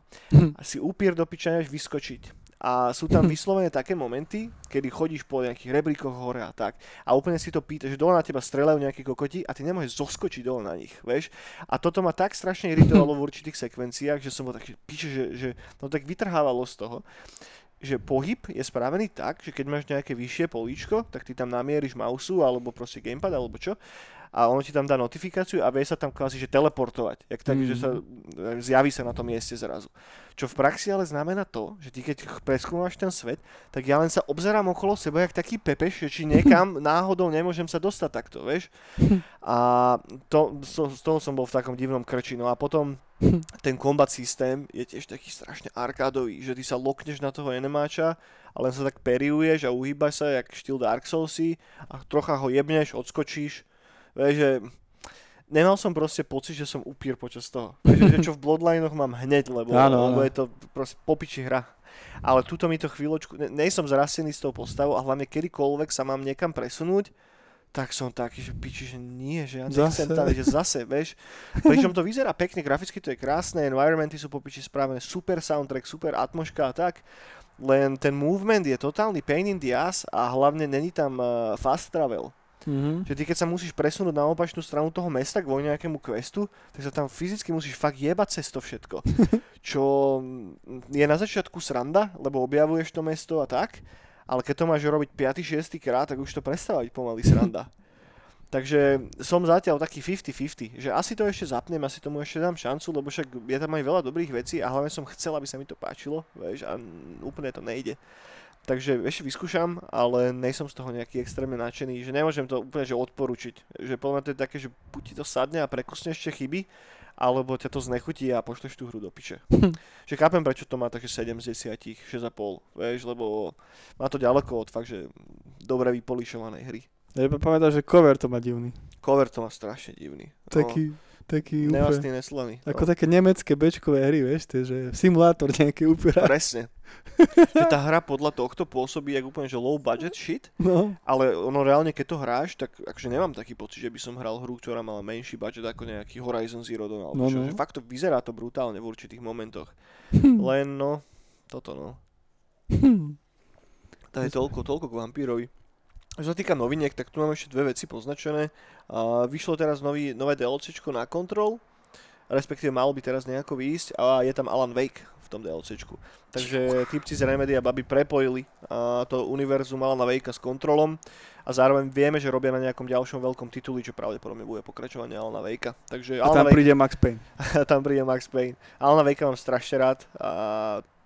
A si upír do piča, nevieš vyskočiť. A sú tam vyslovené také momenty, kedy chodíš po nejakých rebríkoch hore a tak. A úplne si to pýta, že dole na teba strelajú nejakí kokoti a ty nemôžeš zoskočiť dole na nich, vieš. A toto ma tak strašne iritovalo v určitých sekvenciách, že som bol tak, že píče, že, že no tak vytrhávalo z toho že pohyb je spravený tak, že keď máš nejaké vyššie políčko, tak ty tam namieríš mausu alebo proste gamepad alebo čo a ono ti tam dá notifikáciu a vie sa tam kvázi, že teleportovať. Jak tak, Mhm. že sa zjaví sa na tom mieste zrazu. Čo v praxi ale znamená to, že ty keď preskúmaš ten svet, tak ja len sa obzerám okolo seba jak taký pepeš, že či niekam náhodou nemôžem sa dostať takto, vieš. A to, z, z toho som bol v takom divnom krči. No a potom ten combat systém je tiež taký strašne arkádový, že ty sa lokneš na toho enemáča a len sa tak periuješ a uhýbaš sa jak štýl Dark Soulsy a trocha ho jebneš, odskočíš. Vieš, že nemal som proste pocit, že som upír počas toho. Vieš, že čo v Bloodlinoch mám hneď, lebo, Áno, lebo áno. je to proste popiči hra. Ale tuto mi to chvíľočku, ne, nej som zrastený s tou postavou a hlavne kedykoľvek sa mám niekam presunúť, tak som taký, že piči, že nie, že ja nechcem Zase. tam, že zase, vieš. Pričom to vyzerá pekne, graficky to je krásne, environmenty sú popiči spravené, super soundtrack, super atmoška a tak, len ten movement je totálny pain in the ass a hlavne není tam uh, fast travel. Mhm. Že ty keď sa musíš presunúť na opačnú stranu toho mesta kvôli nejakému questu, tak sa tam fyzicky musíš fakt jebať cez to všetko. Čo mm, je na začiatku sranda, lebo objavuješ to mesto a tak, ale keď to máš robiť 5. 6. krát, tak už to prestáva byť pomaly sranda. Takže som zatiaľ taký 50-50, že asi to ešte zapnem, asi tomu ešte dám šancu, lebo však je tam aj veľa dobrých vecí a hlavne som chcel, aby sa mi to páčilo, vieš, a úplne to nejde. Takže ešte vyskúšam, ale nejsom z toho nejaký extrémne nadšený, že nemôžem to úplne že odporučiť. Že podľa mňa to je také, že buď ti to sadne a prekusne ešte chyby, alebo ťa to znechutí a pošleš tú hru do piče. že chápem, prečo to má také 7 z 10, 6,5, vieš, lebo má to ďaleko od fakt, že dobre vypolišovanej hry. Ja iba povedal, že cover to má divný. Cover to má strašne divný. Taký, taký úplne, neslaný. ako také nemecké bečkové hry, vieš, tie, že simulátor nejaký upírá. Presne. že tá hra podľa tohto pôsobí jak úplne že low budget shit, No, ale ono reálne keď to hráš, tak akože nemám taký pocit, že by som hral hru, ktorá mala menší budget ako nejaký Horizon Zero Dawn, alebo No, čo, no. že fakt to vyzerá to brutálne v určitých momentoch. Len no, toto no. To je toľko, toľko k vampírovi. Čo sa týka noviniek, tak tu mám ešte dve veci poznačené. A vyšlo teraz nový, nové DLCčko na Control, respektíve malo by teraz nejako výjsť a je tam Alan Wake v tom DLCčku. Takže typci z Remedy a baby prepojili a to univerzum Alana Wakea s Controlom a zároveň vieme, že robia na nejakom ďalšom veľkom tituli, čo pravdepodobne bude pokračovanie Alana Wakea. Takže a tam Wake, príde Max Payne. tam príde Max Payne. Alana Wakea mám strašne rád a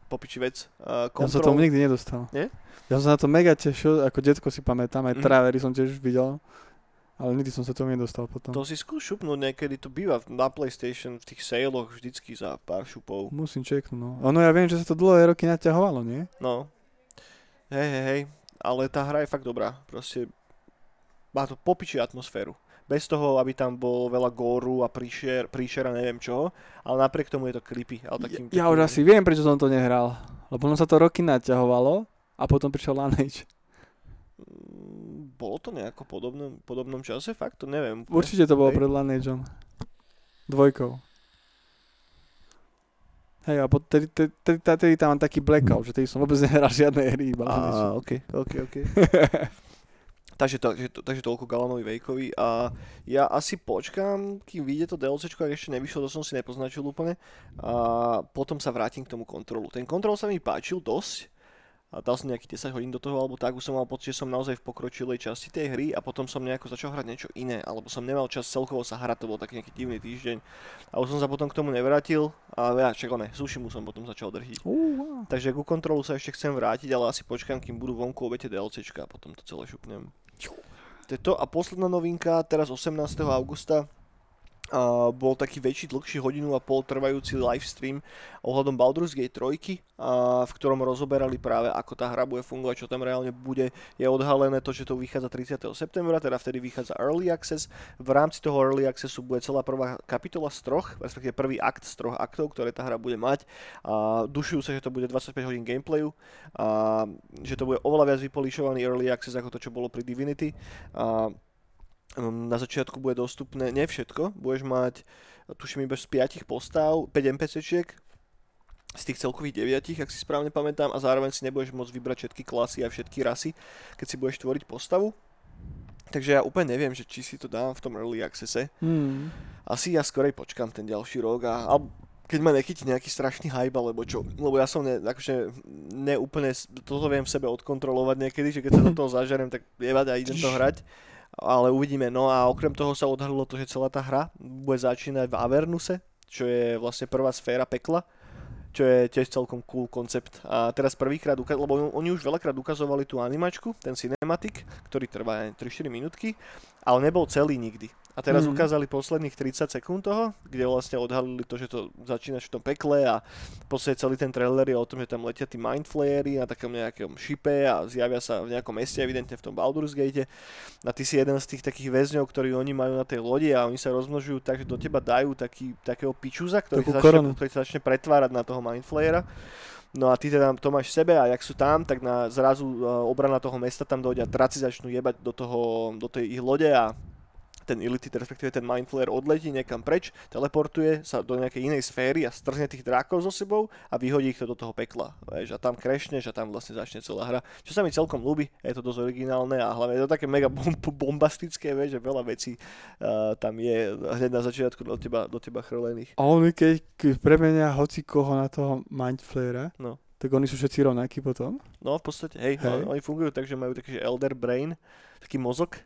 popiči vec. A Ja som to Control, nikdy nedostal. Nie? Ja som sa na to mega tešil, ako detko si pamätám, aj Mhm. trávery som tiež videl, ale nikdy som sa tomu nedostal potom. To si skús šupnúť niekedy, to býva na PlayStation v tých sailoch vždycky za pár šupov. Musím čeknúť, no. Ono ja viem, že sa to dlhé roky naťahovalo, nie? No. Hej, hej, hej. Ale tá hra je fakt dobrá. Proste má to popiči atmosféru. Bez toho, aby tam bol veľa góru a príšer, a neviem čoho. Ale napriek tomu je to creepy. Ale takým, Ja, ja už asi viem, prečo som to nehral. Lebo ono sa to roky naťahovalo a potom prišiel Lineage. Mm, Bolo to nejako podobnom, podobnom čase? Fakt to neviem. Určite to bolo Hej. pred Lineageom. Dvojkou. Hej, a tedy, tedy, tedy, tedy tam mám taký blackout, že tedy som vôbec nehral žiadne hry, iba. Á, ok, ok, ok. takže, to, takže, to, takže toľko Galanovi Vejkovi a ja asi počkám, kým vyjde to DLCčko, ak ešte nevyšlo, to som si nepoznačil úplne a potom sa vrátim k tomu kontrolu. Ten kontrol sa mi páčil dosť a dal som nejakých 10 hodín do toho alebo tak, už som mal pocit, že som naozaj v pokročilej časti tej hry a potom som nejako začal hrať niečo iné, alebo som nemal čas celkovo sa hrať, to bol taký nejaký divný týždeň a už som sa potom k tomu nevrátil a ja, čak ne, Sushimu som potom začal držiť. Uh, wow. Takže ku kontrolu sa ešte chcem vrátiť, ale asi počkám, kým budú vonku obe tie DLCčka a potom to celé šupnem. To je to a posledná novinka, teraz 18. augusta, a bol taký väčší, dlhší hodinu a pol trvajúci livestream ohľadom Baldur's Gate 3, a v ktorom rozoberali práve ako tá hra bude fungovať, čo tam reálne bude. Je odhalené to, že to vychádza 30. septembra, teda vtedy vychádza Early Access. V rámci toho Early Accessu bude celá prvá kapitola z troch, respektíve prvý akt z troch aktov, ktoré tá hra bude mať. A dušujú sa, že to bude 25 hodín gameplayu, že to bude oveľa viac vypolišovaný Early Access ako to, čo bolo pri Divinity. Um, na začiatku bude dostupné, nie všetko, budeš mať, tuším iba z 5 postav, 5 NPCčiek, z tých celkových 9, ak si správne pamätám, a zároveň si nebudeš môcť vybrať všetky klasy a všetky rasy, keď si budeš tvoriť postavu. Takže ja úplne neviem, že či si to dám v tom Early Accesse. Hmm. Asi ja skorej počkam ten ďalší rok a, a keď ma nechytí nejaký strašný hype alebo čo, lebo ja som ne, akože neúplne, toto viem v sebe odkontrolovať niekedy, že keď sa do toho zažerem, tak jebať a idem to hrať ale uvidíme. No a okrem toho sa odhalilo to, že celá tá hra bude začínať v Avernuse, čo je vlastne prvá sféra pekla, čo je tiež celkom cool koncept. A teraz prvýkrát, uka- lebo oni už veľakrát ukazovali tú animačku, ten cinematik, ktorý trvá aj 3-4 minútky, ale nebol celý nikdy. A teraz Mhm. ukázali posledných 30 sekúnd toho, kde vlastne odhalili to, že to začína v tom pekle a podstate celý ten trailer je o tom, že tam letia tí mindflayery na takom nejakom šipe a zjavia sa v nejakom meste, evidentne v tom Baldur's Gate. A ty si jeden z tých takých väzňov, ktorí oni majú na tej lodi a oni sa rozmnožujú tak, že do teba dajú taký, takého pičuza, ktorý sa, začne, ktorý sa začne pretvárať na toho mindflayera. No a ty teda to máš v sebe a jak sú tam, tak na zrazu uh, obrana toho mesta tam dojde a draci začnú jebať do, toho, do tej ich lode a ten Illithid, respektíve ten Mind Flayer odletí niekam preč, teleportuje sa do nejakej inej sféry a strhne tých drákov so sebou a vyhodí ich to do toho pekla. Vieš, a tam krešneš a tam vlastne začne celá hra. Čo sa mi celkom ľúbi, je to dosť originálne a hlavne je to také mega bom- bombastické, vieš, že veľa vecí uh, tam je hneď na začiatku do teba, do teba chrlených. A oni keď, keď premenia hoci koho na toho Mind Flayera, No. tak oni sú všetci rovnakí potom. No v podstate, hej, Hej. hej. oni fungujú tak, že majú taký, že elder brain, taký mozog,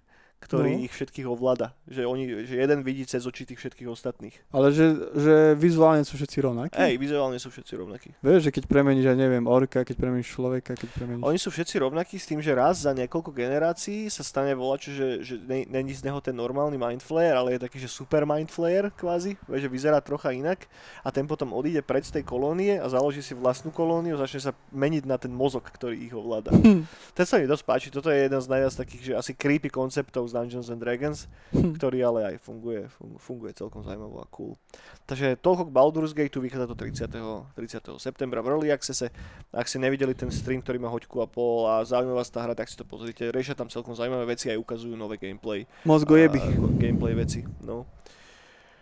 ktorý No. ich všetkých ovláda. Že, oni, že jeden vidí cez oči tých všetkých ostatných. Ale že, že vizuálne sú všetci rovnakí. Hej, vizuálne sú všetci rovnakí. Vieš, že keď premeníš, ja neviem, orka, keď premeníš človeka, keď premeníš... Oni sú všetci rovnakí s tým, že raz za niekoľko generácií sa stane volačo, že, že ne- není z neho ten normálny mind flayer, ale je taký, že super mind flayer kvázi, vieš, že vyzerá trocha inak a ten potom odíde preč z tej kolónie a založí si vlastnú kolóniu a začne sa meniť na ten mozog, ktorý ich ovláda. Ten sa mi dosť páči, toto je jeden z najviac takých, že asi creepy konceptov z Dungeons and Dragons, ktorý ale aj funguje, fun- funguje celkom zaujímavo a cool. Takže toľko k Baldur's Gate, vychádza to 30. 30. septembra v Early Accesse. Ak ste nevideli ten stream, ktorý má hoďku a pol a zaujíma vás tá hra, tak si to pozrite. Riešia tam celkom zaujímavé veci aj ukazujú nové gameplay. Mozgojeby. A, ako gameplay veci, no.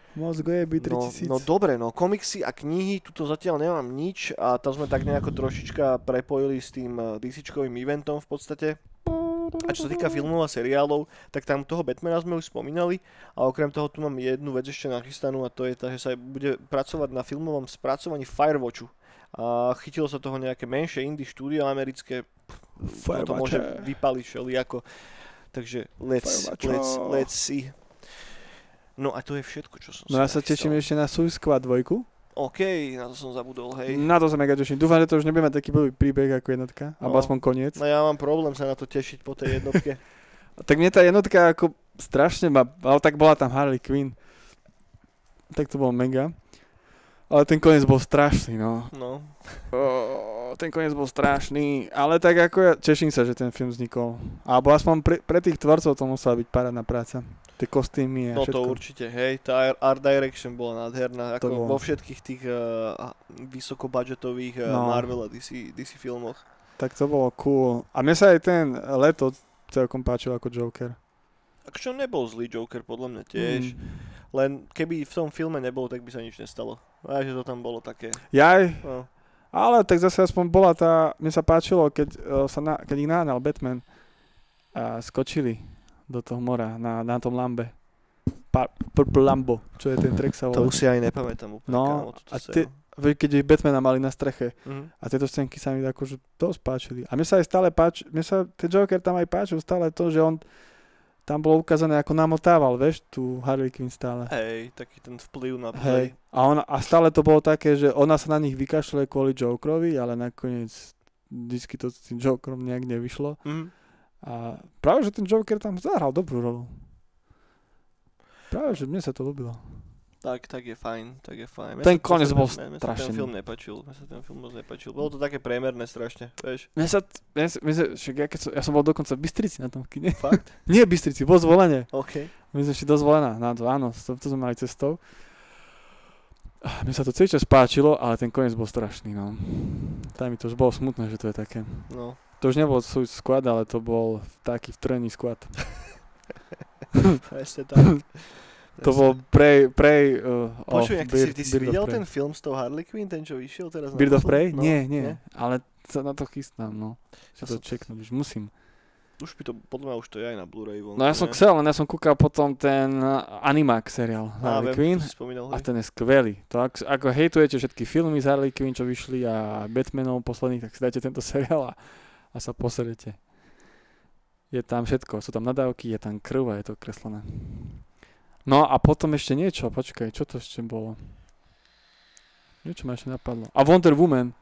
Mozgojeby No, 3000. no dobre, no komiksy a knihy, tuto zatiaľ nemám nič a tam sme tak nejako trošička prepojili s tým eh, DC-čkovým eventom v podstate. A čo sa týka filmov a seriálov, tak tam toho Batmana sme už spomínali a okrem toho tu mám jednu vec ešte nachystanú a to je tá, že sa bude pracovať na filmovom spracovaní Firewatchu. A chytilo sa toho nejaké menšie indie štúdio americké, Firewatch. to môže vypaliť všelijako. Takže let's, Firewatcho. let's, let's see. No a to je všetko, čo som No ja sa teším ešte na Suicide Squad 2. OK, na to som zabudol, hej. Na to sa mega teším. Dúfam, že to už nebude mať taký blbý príbeh ako jednotka. Alebo No. aspoň koniec. No ja mám problém sa na to tešiť po tej jednotke. Tak mne tá jednotka ako strašne ma... Ale tak bola tam Harley Quinn. Tak to bolo mega. Ale ten koniec bol strašný, no. No, Oh, ten koniec bol strašný, ale tak ako ja teším sa, že ten film vznikol. Alebo aspoň pre, pre tých tvorcov to musela byť parádna práca. Tie kostýmy a no všetko. to určite, hej. Tá art direction bola nádherná, ako bolo. vo všetkých tých uh, vysokobudgetových uh, No. Marvel a DC, DC filmoch. Tak to bolo cool. A mne sa aj ten leto celkom páčil ako Joker. Akože on nebol zlý Joker, podľa mňa tiež. Mm. Len keby v tom filme nebol, tak by sa nič nestalo. A že to tam bolo také. Jaj, No, ale tak zase aspoň bola tá... Mne sa páčilo, keď, uh, sa na, keď ich nahnal Batman a skočili do toho mora na, na tom Lambe. Pa, Purple Lambo, čo je ten track sa to volá. už si aj nepamätám úplne, No, kámo, a Veď Keď Batmana mali na streche. Mhm. A tieto scénky sa mi akože dosť páčili. A mne sa aj stále páči, mne sa ten Joker tam aj páčil stále to, že on tam bolo ukázané ako namotával, vieš, tú Harley Quinn stále. Hej, taký ten vplyv na Hej. A, ona, a stále to bolo také, že ona sa na nich vykašle kvôli Jokerovi, ale nakoniec vždycky to s tým Jokerom nejak nevyšlo. Mhm. A práve, že ten Joker tam zahral dobrú rolu. Práve, že mne sa to ľúbilo. Tak, tak je fajn, tak je fajn. Mne Ten koniec sa- bol mne- mne sa strašný. ten film nepačil, mne sa ten film moc nepačil. Bolo to také priemerné strašne, vieš. Mne sa, mne, sa- mne sa, však ja, keď som, ja som bol dokonca v Bystrici na tom kine. Fakt? Nie v Bystrici, vo zvolenie. OK. My sme šli do zvolená, na to, áno, to, to sme mali cestou. Ah, Mne sa to celý čas páčilo, ale ten koniec bol strašný, no. Tam mi to už bolo smutné, že to je také. No, To už nebol svoj squad, ale to bol taký vtrený squad. presne tak. To bol Prey, Prey uh, of Počuj, ty, si, ty si videl ten film s tou Harley Quinn, ten čo vyšiel teraz? Bird of Prey? No, nie, nie, ale sa na to chystám, no. Ja to čeknúť, už musím. Už by to, podľa mňa už to je aj na Blu-ray vonku, No ja som ne? chcel, len ja som kúkal potom ten uh, Animax seriál Harley viem, Quinn spomínal, a ten je skvelý. To ak, ako hejtujete všetky filmy z Harley Quinn, čo vyšli a Batmanov posledných, tak si dajte tento seriál a, a sa poserete. Je tam všetko, sú tam nadávky, je tam krv a je to kreslené. No a potom ešte niečo, počkaj, čo to ešte bolo? Niečo ma ešte napadlo. A Wonder Woman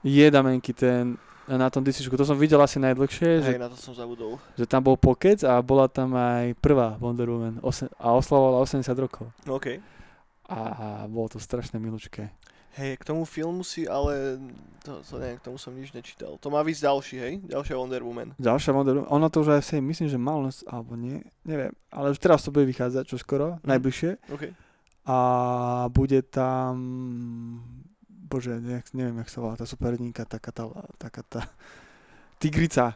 je damenky ten na tom DC, to som videl asi najdlhšie, že Hej, na to som zabudol. že tam bol pokec a bola tam aj prvá Wonder Woman ose- a oslavovala 80 rokov. OK. A bolo to strašne milučké. Hej, k tomu filmu si, ale to, to neviem, k tomu som nič nečítal. To má výsť ďalší, hej? Ďalšia Wonder Woman. Ďalšia Wonder Woman, ono to už aj si myslím, že malo, alebo nie, neviem, ale už teraz to bude vychádzať čo skoro, Mhm. najbližšie. OK. A bude tam, bože, nejak, neviem, jak sa volá tá superníka, taká tá, taká tá tigrica,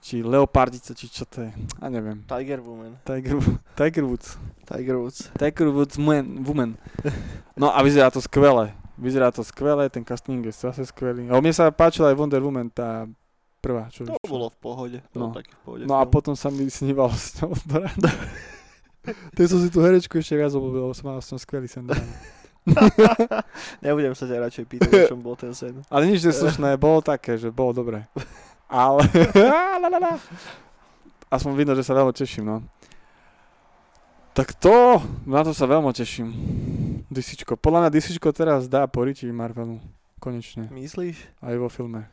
či Leopardica, či čo to je. A neviem. Tiger Woman. Tiger, Tiger Woods. Tiger Woods. Tiger Woods man, Woman. No a vyzerá to skvele. Vyzerá to skvele, ten casting je zase skvelý. A mne sa páčila aj Wonder Woman, tá prvá. Čo To vyšla. bolo v pohode. To No. taký v pohode No a potom sa mi snívalo s ňou do rána. Tak som si tú herečku ešte viac obľúbil, lebo som mal s ňou skvelý sen. Nebudem sa ťa radšej pýtať, o čom bol ten sen. Ale nič neslušné, bolo také, že bolo dobré. Ale... Aspoň vidno, že sa veľmi teším, no. Tak to, na to sa veľmi teším. DCčko. Podľa mňa DCčko teraz dá poričiť Marvelu. Konečne. Myslíš? Aj vo filme.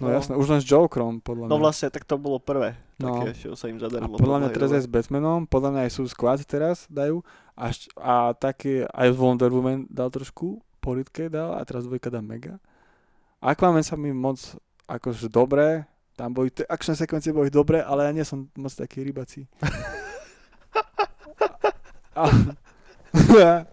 No, No. jasné, už len s Jokerom, podľa mňa. No vlastne, tak to bolo prvé. No. Také, čo sa im A zadarilo. podľa mňa teraz aj s Batmanom, podľa mňa aj sú Squad teraz dajú a, a také aj Wonder Woman dal trošku, politke dal a teraz dvojka dá mega. Aquaman sa mi moc akože dobré, tam boli, tie akčné sekvencie boli dobré, ale ja nie som moc taký rybací. A, a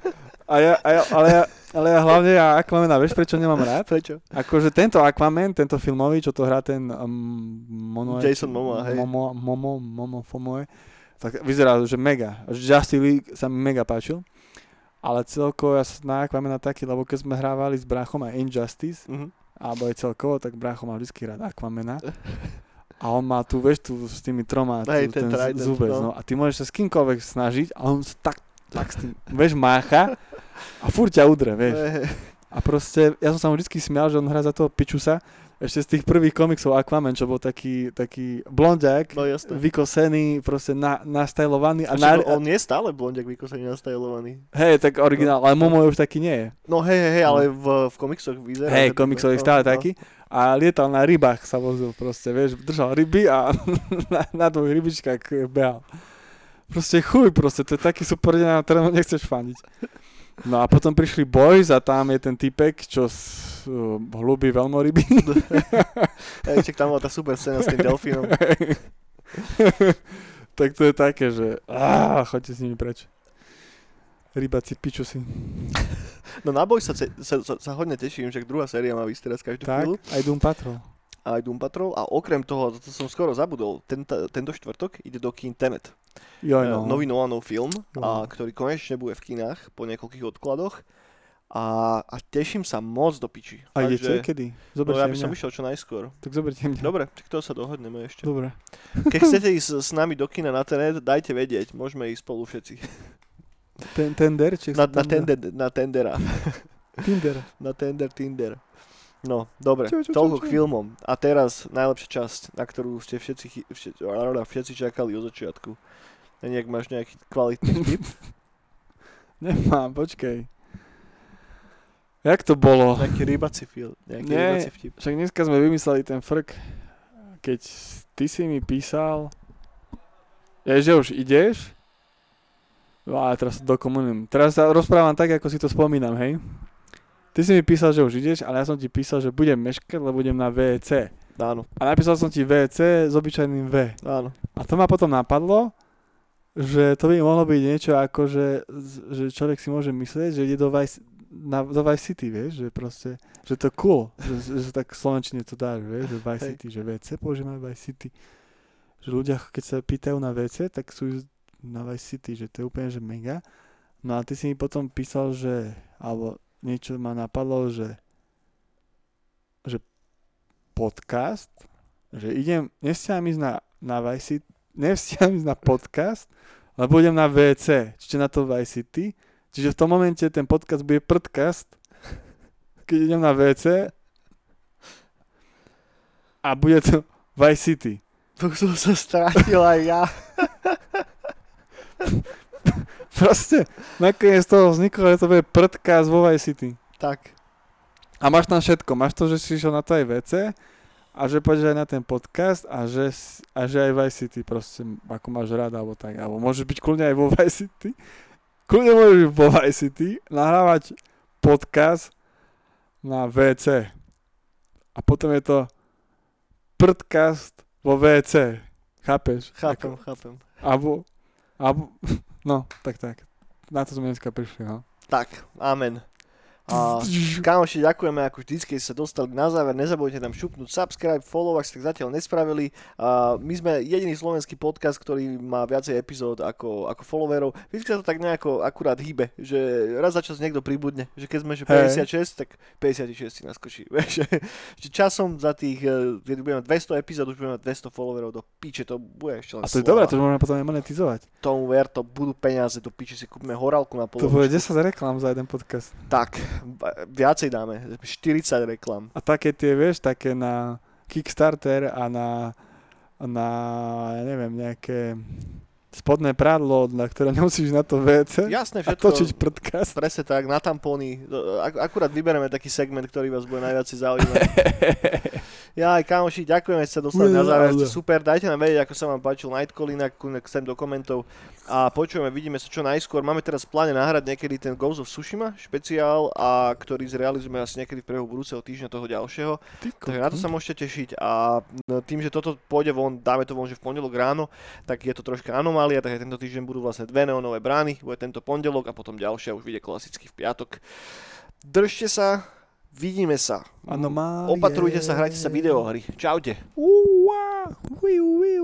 ja, a ja, ale, ja, ale ja hlavne ja Aquamana, vieš prečo nemám rád? Prečo? Akože tento Aquaman, tento filmový, čo to hrá ten um, Momoe, Jason Momoa, hej. Momo, Momo, Momo, Fomoe, tak vyzerá, že mega. Justice League sa mi mega páčil. Ale celkovo ja som na Aquamana taký, lebo keď sme hrávali s bráchom aj Injustice, Mhm. alebo aj celkovo, tak brácho mal vždy rád Aquamana. A on má tu, vieš, tu s tými troma, tu, Hej, ten, ten ten trident, zúbec, no. no. A ty môžeš sa s kýmkoľvek snažiť a on sa tak, tak s tým, vieš, mácha a furt ťa udre, vieš. A proste, ja som sa mu vždy smial, že on hrá za toho pičusa, ešte z tých prvých komiksov Aquaman, čo bol taký, taký blondiak, No vykosený, proste na, nastajlovaný. A A na, on je stále blondiak vykosený nastajlovaný. hej, tak originál, ale Momo už taký nie je. No hej, hej, ale v, v komiksoch vyzerá. Hej, že to- komiksový no, stále no. taký. A lietal na rybách sa vozil proste, vieš, držal ryby a na, na dvoch rybičkách behal. Proste chuj proste, to je taký super na ktorom nechceš faniť. No a potom prišli boys a tam je ten typek, čo s, uh, hlubí veľmoryby. Hej, čak tam bola tá super scéna s tým delfínom. tak to je také, že á, choďte s nimi preč. Rybaci pičusy. No na boj sa, sa, sa, sa hodne teším, že druhá séria má vysť teraz každú Tak, chvíľu. aj Doom Patrol. Aj Doom Patrol. A okrem toho, to som skoro zabudol, tento, tento štvrtok ide do kín Tenet. Joj, Eh, no. Nový Nolanov film, Jo. a, ktorý konečne bude v kinách po niekoľkých odkladoch. A, a teším sa moc do piči. a Fakt, idete kedy? No Zoberte ja by som išiel čo najskôr. Tak zoberte mňa. Dobre, tak to sa dohodneme ešte. Dobre. Keď chcete ísť s nami do kina na Tenet, dajte vedieť, môžeme ísť spolu všetci. Ten, tender? Či Na, na, tender, na tendera. Tinder. Na tender Tinder. No, dobre, Čo, čo, čo, toľko čo? k filmom. A teraz najlepšia časť, na ktorú ste všetci, všetci, všetci čakali od začiatku. Nejak máš nejaký kvalitný vtip? Nemám, počkej. Jak to bolo? Nejaký rybací film, nejaký Nie. rybací vtip. Však dneska sme vymysleli ten frk, keď ty si mi písal, ja, že už ideš, no a teraz sa dokomuním. Teraz sa rozprávam tak, ako si to spomínam, hej? Ty si mi písal, že už ideš, ale ja som ti písal, že budem meškať, lebo budem na VEC. Áno, A napísal som ti VEC s obyčajným V. áno. A to ma potom napadlo, že to by mohlo byť niečo ako, že, že človek si môže myslieť, že ide do Vice, na, do Vice City, vieš, že proste, že to cool, že, že tak v Slovenčine to dáš, vieš, že Vice. City, že VC používame Vice City. Že ľudia, keď sa pýtajú na VC, tak sú na Vice City, že to je úplne, že mega. No a ty si mi potom písal, že, alebo niečo ma napadlo, že, že podcast, že idem, nestiam ísť na, na Vice City, ísť na podcast, lebo idem na WC, čiže na to Vice City. Čiže v tom momente ten podcast bude prdcast, keď idem na WC a bude to Vice City. Tu som sa strátil aj ja. Proste, nakoniec z toho vzniklo, že to bude prdcast vo Vice City. Tak, A máš tam všetko, máš to, že si išiel na to aj WC a že pôjdeš aj na ten podcast a že, a že aj Vice City proste, ako máš rád alebo tak, alebo môžeš byť kľudne aj vo Vice City, kľudne môžeš byť vo Vice City, nahrávať podcast na WC a potom je to prdcast vo WC, chápeš? chápem, Ako, chápem. alebo, alebo, no, tak tak, na to sme dneska prišli, no. Tak, amen. A kámoši, ďakujeme ako vždycky, ste sa dostali na záver. Nezabudnite nám šupnúť subscribe, follow, ak ste tak zatiaľ nespravili. A my sme jediný slovenský podcast, ktorý má viacej epizód ako, ako followerov. Vždycky sa to tak nejako akurát hýbe, že raz za čas niekto pribudne. Že keď sme že 56, tak 56 naskočí. že časom za tých, keď budeme 200 epizód, už budeme mať 200 followerov do piče, to bude ešte len A to je dobré, to môžeme potom aj monetizovať. Tomu ver, to budú peniaze, do piče si kúpime horálku na polovičku. To bude 10 reklám za jeden podcast. Tak, viacej dáme, 40 reklam. A také tie, vieš, také na Kickstarter a na, na ja neviem, nejaké spodné prádlo, na ktoré nemusíš na to WC Jasné, a všetko. točiť podcast. Presne tak, na tampóny. Ak- akurát vybereme taký segment, ktorý vás bude najviac zaujímať. Ja aj kamoši, ďakujeme, že ste dostali na záver, ste super, dajte nám vedieť, ako sa vám páčil Nightcall, inak sem do komentov a počujeme, vidíme sa čo najskôr. Máme teraz v pláne nahrať niekedy ten Ghost of Tsushima špeciál, a ktorý zrealizujeme asi niekedy v priehu budúceho týždňa toho ďalšieho. Takže na to sa môžete tešiť a tým, že toto pôjde von, dáme to von, že v pondelok ráno, tak je to troška anomália, takže tento týždeň budú vlastne dve neonové brány, bude tento pondelok a potom ďalšia už vyjde klasicky v piatok. Držte sa, vidíme sa. Anomálie. Opatrujte sa, hrajte sa videohry. Čaute. Uá, uí, uí.